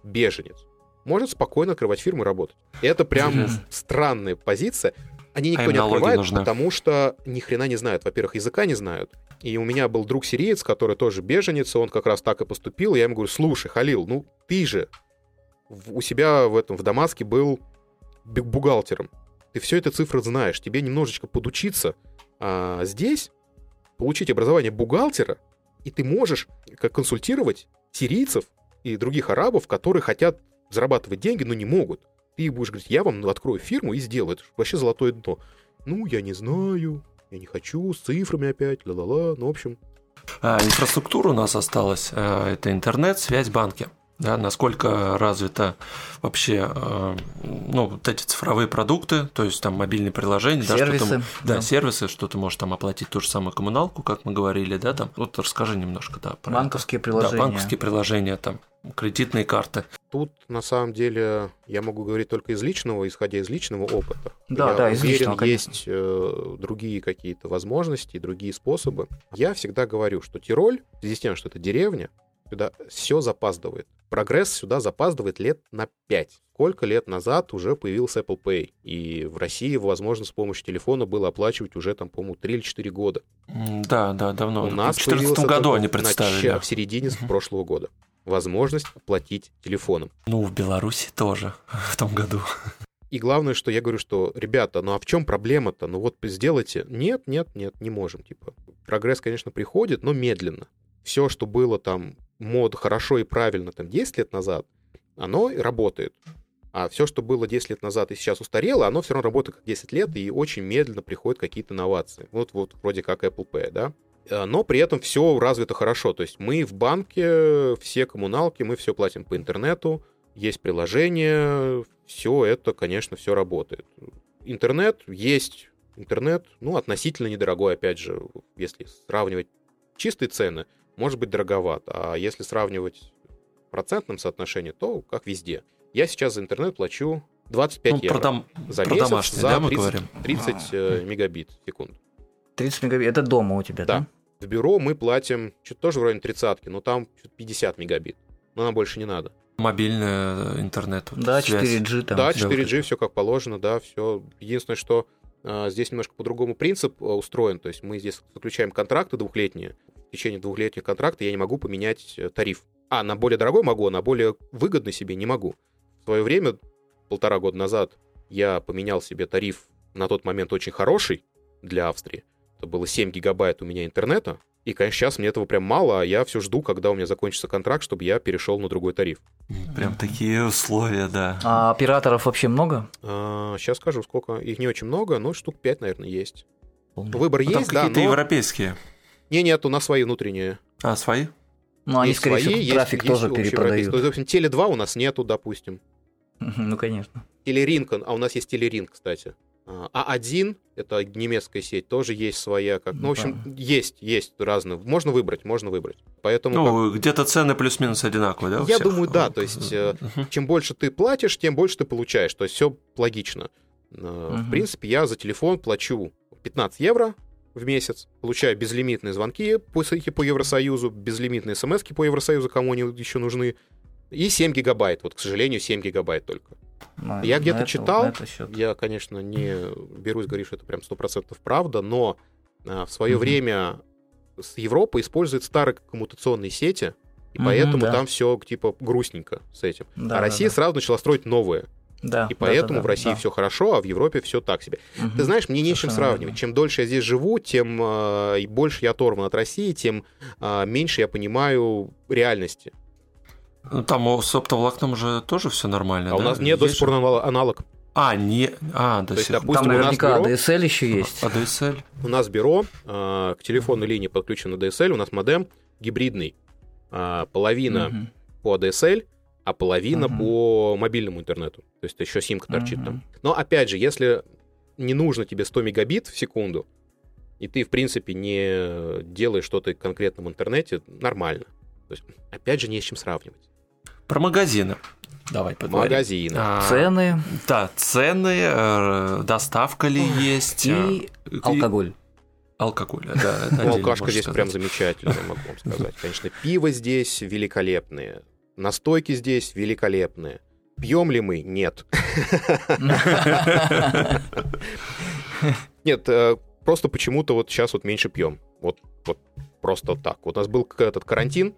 беженец может спокойно открывать фирму и работать. Это прям странная позиция. Они никто а не открывает, нужны. потому что ни хрена не знают. Во-первых, языка не знают. И у меня был друг сириец, который тоже беженец, он как раз так и поступил. И я ему говорю, слушай, Халил, ну ты же у себя в этом в Дамаске был бухгалтером ты все это цифры знаешь, тебе немножечко подучиться а здесь, получить образование бухгалтера, и ты можешь как консультировать сирийцев и других арабов, которые хотят зарабатывать деньги, но не могут. Ты будешь говорить, я вам открою фирму и сделаю. Это вообще золотое дно. Ну, я не знаю, я не хочу, с цифрами опять, ла-ла-ла, ну, в общем. А, инфраструктура у нас осталась. А, это интернет, связь, банки да, насколько развито вообще э, ну, вот эти цифровые продукты, то есть там мобильные приложения, сервисы, да, что ты, да, да, сервисы, что ты можешь там оплатить ту же самую коммуналку, как мы говорили, да, там. Вот расскажи немножко, да, про банковские это. приложения. Да, банковские приложения, там кредитные карты. Тут на самом деле я могу говорить только из личного, исходя из личного опыта. Да, я да, из уверен, личного, есть э, другие какие-то возможности, другие способы. Я всегда говорю, что Тироль, в связи с тем, что это деревня, сюда все запаздывает. Прогресс сюда запаздывает лет на 5. Сколько лет назад уже появился Apple Pay, и в России возможно с помощью телефона было оплачивать уже там, по-моему, 3 или 4 года. Да, да, давно. У нас в 2014 году они представили. Нач... В середине uh-huh. прошлого года. Возможность оплатить телефоном. Ну, в Беларуси тоже в том году. И главное, что я говорю, что, ребята, ну а в чем проблема-то? Ну вот сделайте. Нет, нет, нет, не можем. Типа, прогресс, конечно, приходит, но медленно. Все, что было там мод хорошо и правильно там 10 лет назад, оно работает. А все, что было 10 лет назад и сейчас устарело, оно все равно работает как 10 лет и очень медленно приходят какие-то инновации. Вот, вот вроде как Apple Pay, да? Э, но при этом все развито хорошо. То есть мы в банке, все коммуналки, мы все платим по интернету, есть приложение, все это, конечно, все работает. Интернет есть, интернет, ну, относительно недорогой, опять же, если сравнивать чистые цены, может быть дороговато. А если сравнивать в процентном соотношении, то как везде. Я сейчас за интернет плачу 25 ну, евро про дом, за про месяц домашний, за да, мы 30, говорим? 30 э, мегабит в секунду. 30 мегабит, это дома у тебя, да? Да. В бюро мы платим что-то тоже в районе 30 но там 50 мегабит. Но нам больше не надо. Мобильный э, интернет. Вот, да, связь. 4G там. Да, 4G, все как положено, да, все. Единственное, что э, здесь немножко по-другому принцип устроен. То есть мы здесь заключаем контракты двухлетние, в течение двухлетнего контракта я не могу поменять э, тариф. А, на более дорогой могу, а на более выгодный себе не могу. В свое время, полтора года назад, я поменял себе тариф на тот момент очень хороший для Австрии. Это было 7 гигабайт у меня интернета. И, конечно, сейчас мне этого прям мало, а я все жду, когда у меня закончится контракт, чтобы я перешел на другой тариф. Прям такие условия, да. А операторов вообще много? А, сейчас скажу, сколько. Их не очень много, но штук 5, наверное, есть. Выбор ну, есть, там да, какие-то но... европейские. Не, нет, у нас свои внутренние. А, свои? Ну, они, есть скорее свои, всего, трафик есть, тоже есть перепродают. То есть, Теле 2 у нас нету, допустим. Ну, конечно. Телеринг, а у нас есть Телеринг, кстати. А один, это немецкая сеть, тоже есть своя. Как... Ну, в общем, да. есть, есть разные. Можно выбрать, можно выбрать. Поэтому ну, как... где-то цены плюс-минус одинаковые, да? Я думаю, да. То есть, uh-huh. чем больше ты платишь, тем больше ты получаешь. То есть, все логично. Uh-huh. В принципе, я за телефон плачу 15 евро в месяц, получаю безлимитные звонки по, по Евросоюзу, безлимитные смс по Евросоюзу, кому они еще нужны, И 7 гигабайт. Вот, к сожалению, 7 гигабайт только. На- Я на где-то читал, счет. Я, конечно, не берусь говорить, что это прям 100% правда, но а, в свое Мгм. время с Европы использует старые коммутационные сети, и Мгм, поэтому да. там все типа грустненько с этим. Да, а да, Россия да. сразу начала строить новые. Да, И да, поэтому да, в России да. все хорошо, а в Европе все так себе. Мгм. Ты знаешь, мне не с чем Совершенно сравнивать. верно. Чем дольше я здесь живу, тем э, и больше я оторван от России, тем э, меньше я понимаю реальности. Ну, Там у- с оптоволокном же тоже все нормально. А у да? нас нет до Есть сих пор аналог. А, не. А, до То есть, допустим, Там у наверняка бюро- ADSL еще есть. ADSL. У нас бюро, э, к телефонной линии подключен DSL, у нас модем гибридный. А, половина Мгм. по DSL, а половина Мгм. по мобильному интернету. То есть еще симка торчит Мгм. там. Но опять же, если не нужно тебе 100 мегабит в секунду, и ты, в принципе, не делаешь что-то в конкретном интернете, нормально. То есть, опять же, не с чем сравнивать. Про магазины. Давай поговорим. Магазины. А, Цены Да, цены, э, доставка ли есть. э, и алкоголь. Алкоголь, да. Ну, алкашка здесь сказать. прям замечательная, могу вам сказать. Конечно, пиво здесь великолепные. Настойки здесь великолепные. Пьем ли мы? Нет. Нет, э, просто почему-то вот сейчас вот меньше пьем. Вот, вот просто так. Вот у нас был этот карантин,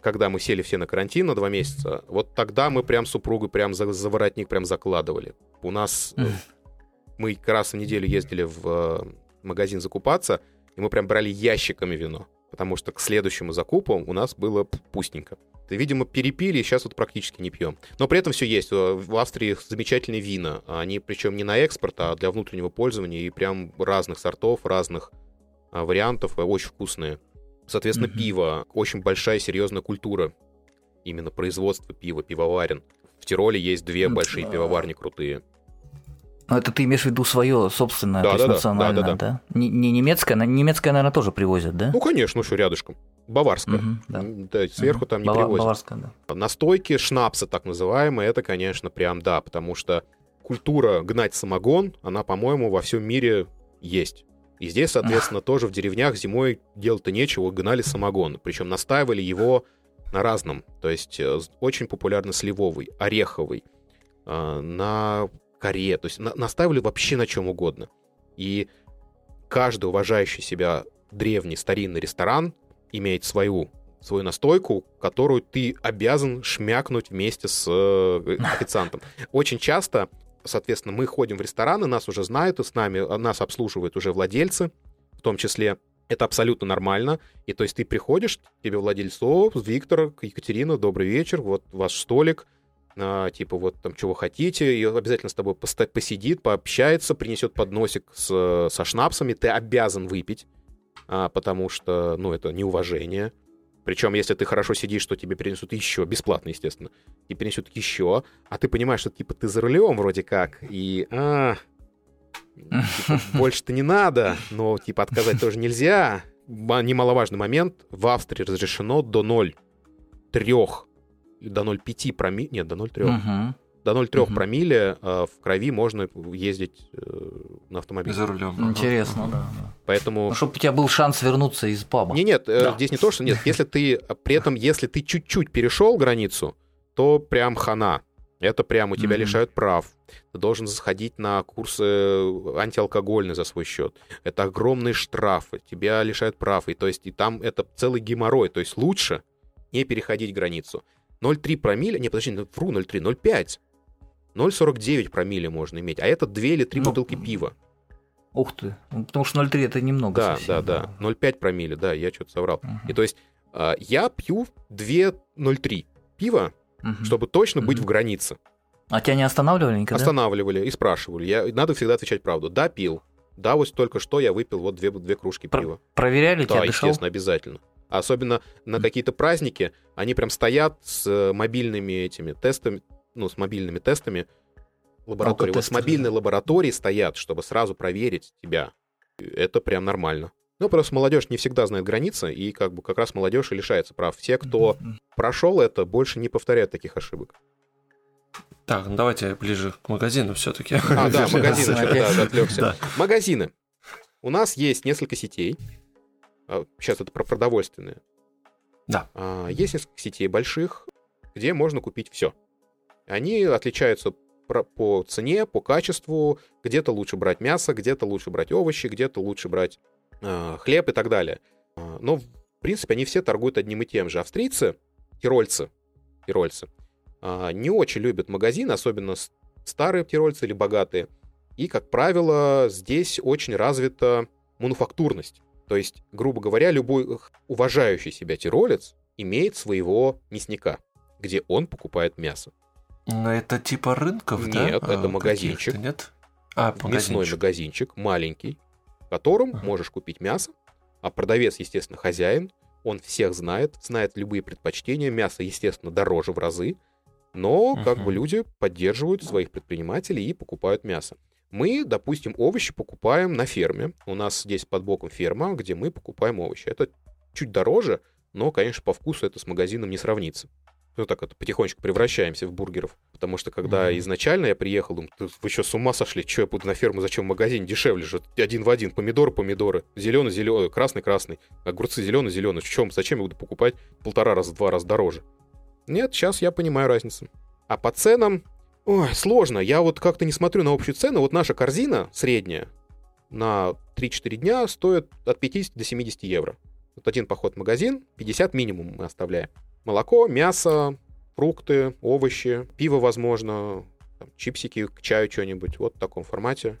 когда мы сели все на карантин на два месяца, вот тогда мы прям супругой прям за, за воротник прям закладывали. У нас э, мы как раз в неделю ездили в э, магазин закупаться, и мы прям брали ящиками вино, потому что к следующему закупу у нас было пустенько. Видимо, перепили, и сейчас вот практически не пьем. Но при этом все есть. Э, В Австрии замечательные вина. Они причем не на экспорт, а для внутреннего пользования. И прям разных сортов, разных а, вариантов. э, Очень вкусные. Соответственно, Мгм. пиво. Очень большая, серьезная культура. Именно производство пива, пивоварен. В Тироле есть две М, большие пивоварни крутые. Ну, это ты имеешь в виду свое собственное, Да, то есть да, да, национальное, да, да? да, Не, не немецкое, немецкое, наверное, тоже привозят, да? Ну, конечно, что рядышком. Баварская. Мгм, да. Да, сверху Мгм. там не Бава- привозят. Баварское, да. Настойки, шнапсы так называемые, это, конечно, прям да, потому что культура гнать самогон, она, по-моему, во всем мире есть. И здесь, соответственно, тоже в деревнях зимой делать-то нечего, гнали самогон. Причем настаивали его на разном. То есть э, очень популярно сливовый, ореховый, э, на коре. То есть на- настаивали вообще на чем угодно. И каждый уважающий себя древний старинный ресторан имеет свою свою настойку, которую ты обязан шмякнуть вместе с э, официантом. Очень часто, соответственно, мы ходим в рестораны, нас уже знают, и с нами а, нас обслуживают уже владельцы, в том числе. Это абсолютно нормально. И то есть ты приходишь, тебе владелец, о, Виктор, Екатерина, добрый вечер, вот ваш столик, типа вот там чего хотите, и обязательно с тобой посидит, пообщается, принесет подносик с, со шнапсами, ты обязан выпить, а, потому что, ну, это неуважение. Причем, если ты хорошо сидишь, то тебе принесут еще, бесплатно, естественно, и принесут еще, а ты понимаешь, что, типа, ты за рулем вроде как, и, а, типа, больше-то не надо, но, типа, отказать тоже нельзя. Ма- Немаловажный момент, в Австрии разрешено до 0,3, до 0,5 промилле, нет, до 0,3, Мгм. до 0,3 Мгм. промилле э, в крови можно ездить э, на автомобиле. За рулем. Интересно, да. да. Поэтому... Ну, чтобы у тебя был шанс вернуться из паба. Не, нет, э, Да. здесь не то, что нет. Если ты э, при этом, если ты чуть-чуть перешел границу, то прям хана. Это прям у тебя Мгм. лишают прав. Ты должен сходить на курсы антиалкогольные за свой счет. Это огромные штрафы. Тебя лишают прав. И то есть и там это целый геморрой. То есть лучше не переходить границу. 0,3 промилле, не, подожди, вру, 0,3, 0,5. 0,49 промилле можно иметь, а это 2 или 3 Ну, бутылки пива. Ух ты. Ну, Потому что 0,3 это немного Да, совсем, да, да. 0,5 промилле, да, я что-то соврал. Мгм. И то есть а, я пью 2,03 пива, Мгм. чтобы точно быть Мгм. в границе. А тебя не останавливали никогда? Останавливали и спрашивали. Я, надо всегда отвечать правду. Да, пил. Да, вот только что я выпил вот две, две кружки Про- пива. Проверяли Да, тебя, дышал? естественно, обязательно. Особенно на какие-то праздники, они прям стоят с э, мобильными этими тестами, ну, с мобильными тестами лаборатории. Вот с мобильной лаборатории стоят, чтобы сразу проверить тебя. Это прям нормально. Ну, просто молодежь не всегда знает границы, и как бы как раз молодежь и лишается прав. Те, кто прошел это, больше не повторяют таких ошибок. Так, ну давайте ближе к магазину все-таки. А, да, магазины, да, отвлекся. Да. Магазины. У нас есть несколько сетей. Сейчас это про продовольственные. Да. А, Есть несколько сетей больших. где можно купить все. Они отличаются по цене, по качеству. Где-то лучше брать мясо, где-то лучше брать овощи, где-то лучше брать э, хлеб и так далее. А, но, в принципе, они все торгуют одним и тем же. Австрийцы, тирольцы, тирольцы, э, не очень любят магазины, особенно старые тирольцы или богатые. И, как правило, здесь очень развита мануфактурность. То есть, грубо говоря, любой уважающий себя тиролец имеет своего мясника, где он покупает мясо. Но это типа рынков, нет, да? Нет, это а, магазинчик. Нет? А, магазинчик. Мясной магазинчик, маленький, в котором uh-huh. можешь купить мясо, а продавец, естественно, хозяин, он всех знает, знает любые предпочтения, мясо, естественно, дороже в разы, но как бы люди поддерживают своих предпринимателей и покупают мясо. Мы, допустим, овощи покупаем на ферме. У нас здесь под боком ферма, где мы покупаем овощи. Это чуть дороже, но, конечно, по вкусу это с магазином не сравнится. Ну так это потихонечку превращаемся в бургеров. Потому что когда mm-hmm. изначально я приехал, думаю, вы что, с ума сошли? Что я буду на ферму, зачем в магазин? Дешевле же. Один в один. Помидоры, помидоры. Зеленый, зеленый, красный, красный. Огурцы зеленый, зеленый. В чем? Зачем я буду покупать полтора раза, два раза дороже? Нет, сейчас я понимаю разницу. А по ценам Ой, сложно. Я вот как-то не смотрю на общую цену. Вот наша корзина средняя на 3-4 дня стоит от 50 до 70 евро. Вот один поход в магазин, 50 минимум мы оставляем. Молоко, мясо, фрукты, овощи, пиво, возможно, там, чипсики, к чаю что-нибудь. Вот в таком формате.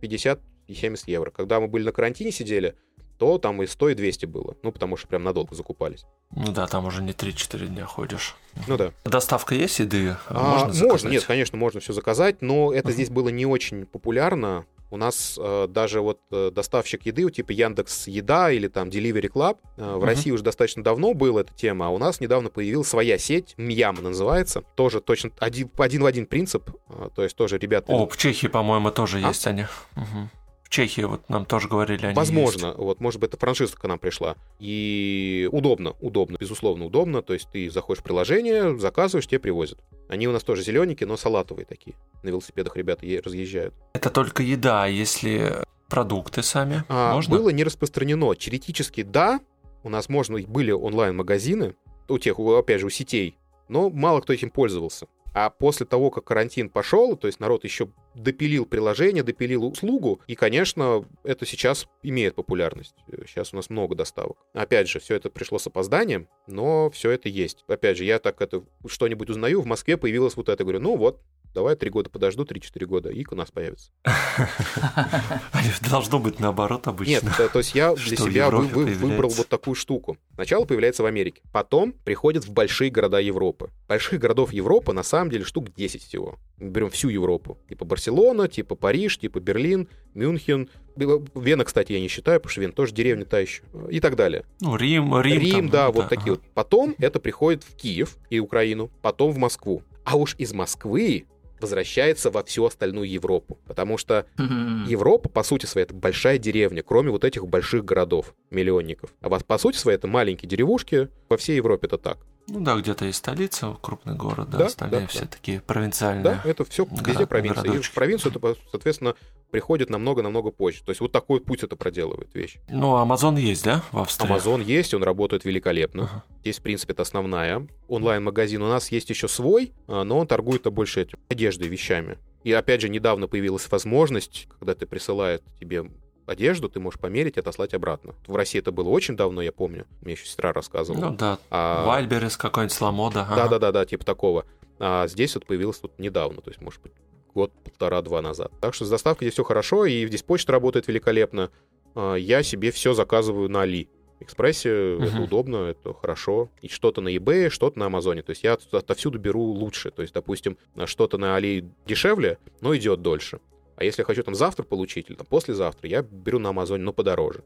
50 и 70 евро. Когда мы были на карантине сидели, то там и 100, и 200 было. Ну, потому что прям надолго закупались. Ну да, там уже не 3-4 дня ходишь. Ну да. Доставка есть еды? А, можно, можно, нет, конечно, можно все заказать, но это uh-huh. здесь было не очень популярно. У нас э, даже вот э, доставщик еды, типа Яндекс Еда или там Delivery Club, э, в uh-huh. России уже достаточно давно была эта тема, а у нас недавно появилась своя сеть, Мьям называется, тоже точно один, один в один принцип, э, то есть тоже ребята... О, в Чехии, по-моему, тоже а? есть они. Угу. Чехии вот нам тоже говорили, они Возможно, есть. вот, может быть, это франшиза к нам пришла. И удобно, удобно, безусловно, удобно. То есть ты заходишь в приложение, заказываешь, тебе привозят. Они у нас тоже зелененькие, но салатовые такие. На велосипедах ребята разъезжают. Это только еда, а если продукты сами а, можно? Было не распространено. Теоретически, да, у нас можно были онлайн-магазины, у тех, опять же, у сетей, но мало кто этим пользовался. А после того, как карантин пошел, то есть народ еще допилил приложение, допилил услугу, и, конечно, это сейчас имеет популярность. Сейчас у нас много доставок. Опять же, все это пришло с опозданием, но все это есть. Опять же, я так это что-нибудь узнаю, в Москве появилось вот это, говорю, ну вот, давай три года подожду, три-четыре года, и у нас появится. Должно быть наоборот обычно. Нет, то есть я для себя выбрал вот такую штуку. Сначала появляется в Америке, потом приходит в большие города Европы. Больших городов Европы на самом деле штук 10 всего. Мы берем всю Европу. Типа Барселона, типа Париж, типа Берлин, Мюнхен. Вена, кстати, я не считаю, потому что Вена тоже деревня та еще. И так далее. Ну, Рим, Рим. Рим, там, да, вот да, такие ага. вот. Потом это приходит в Киев и Украину, потом в Москву. А уж из Москвы возвращается во всю остальную Европу. Потому что Европа, по сути своей, это большая деревня, кроме вот этих больших городов, миллионников. А вот по сути своей, это маленькие деревушки. Во всей Европе это так. Ну да, где-то есть столица, крупный город, да, да остальные да, все да. такие провинциальные. Да, это все город, везде провинция. Городочки. И в провинцию это, соответственно, приходит намного-намного позже. То есть вот такой путь это проделывает вещь. Ну, Amazon есть, да, в Австрии? Amazon есть, он работает великолепно. Uh-huh. Здесь, в принципе, это основная. Онлайн-магазин у нас есть еще свой, а, но он торгует больше этим, одеждой, вещами. И опять же, недавно появилась возможность, когда ты присылает тебе одежду, ты можешь померить и отослать обратно. В России это было очень давно, я помню. Мне еще сестра рассказывала. Ну да, а... Вальберес какой-нибудь, Ламода. Да-да-да, типа такого. А здесь вот появилось вот недавно, то есть, может быть, год, полтора-два назад. Так что с доставкой здесь все хорошо, и здесь почта работает великолепно. А, я себе все заказываю на Али. Экспрессе uh-huh. это удобно, это хорошо. И что-то на eBay, что-то на Амазоне. То есть я отовсюду беру лучше. То есть, допустим, что-то на Али дешевле, но идет дольше. А если я хочу там завтра получить или там послезавтра, я беру на Амазоне, но подороже.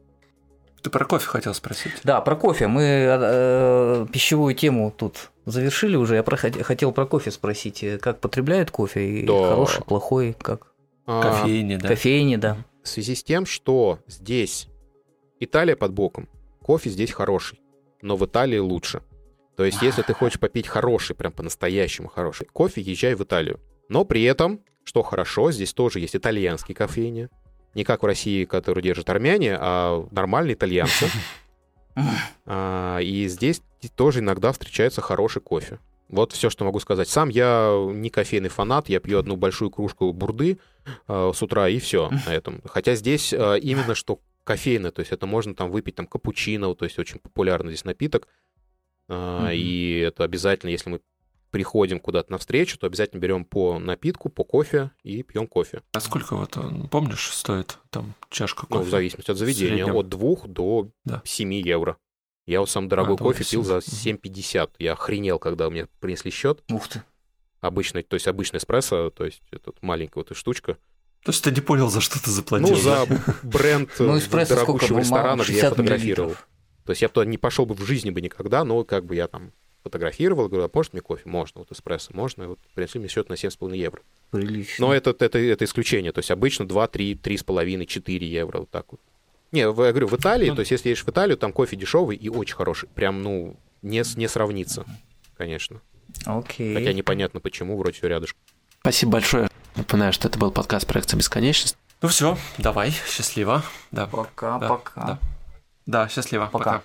Ты про кофе хотел спросить? Да, про кофе. Мы э, пищевую тему тут завершили уже. Я про, хотел про кофе спросить. Как потребляют кофе? И да. Хороший, плохой? Как? А, кофейни, да. Кофейни, да. В связи с тем, что здесь Италия под боком, кофе здесь хороший, но в Италии лучше. То есть, если ты хочешь попить хороший, прям по-настоящему хороший кофе, езжай в Италию. Но при этом что хорошо, здесь тоже есть итальянские кофейни. Не как в России, которые держат армяне, а нормальные итальянцы. А, и здесь тоже иногда встречается хороший кофе. Вот все, что могу сказать. Сам я не кофейный фанат, я пью одну большую кружку бурды э, с утра и все на этом. Хотя здесь э, именно что кофейное, то есть это можно там выпить там капучино, то есть очень популярный здесь напиток. Э, mm-hmm. И это обязательно, если мы приходим куда-то на встречу, то обязательно берем по напитку, по кофе и пьем кофе. А сколько вот, помнишь, стоит там чашка кофе? Ну, в зависимости от заведения, от 2 до да. 7 евро. Я вот сам дорогой а, кофе пил за 7,50. Я охренел, когда мне принесли счет. Ух ты. Обычный, то есть обычный эспрессо, то есть этот маленькая вот эта штучка. То есть ты не понял, за что ты заплатил? Ну, за бренд ну, дорогущего ресторана, где я фотографировал. То есть я туда не пошел бы в жизни бы никогда, но как бы я там фотографировал, говорю, а можно мне кофе? Можно, вот эспрессо, можно. И вот принесли мне счет на 7,5 евро. Прилично. Но это, это, это исключение. То есть обычно 2, 3, 3,5, 4 евро, вот так вот. Не, я говорю, в Италии, ну, то есть если едешь в Италию, там кофе дешевый и очень хороший. Прям, ну, не, не сравнится, конечно. Окей. Хотя непонятно почему, вроде все рядышком. Спасибо большое. Напоминаю, что это был подкаст проекта «Бесконечность». Ну все, давай, счастливо. Да. Пока, да, пока. Да, да счастливо. Пока. пока.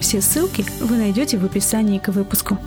Все ссылки вы найдете в описании к выпуску.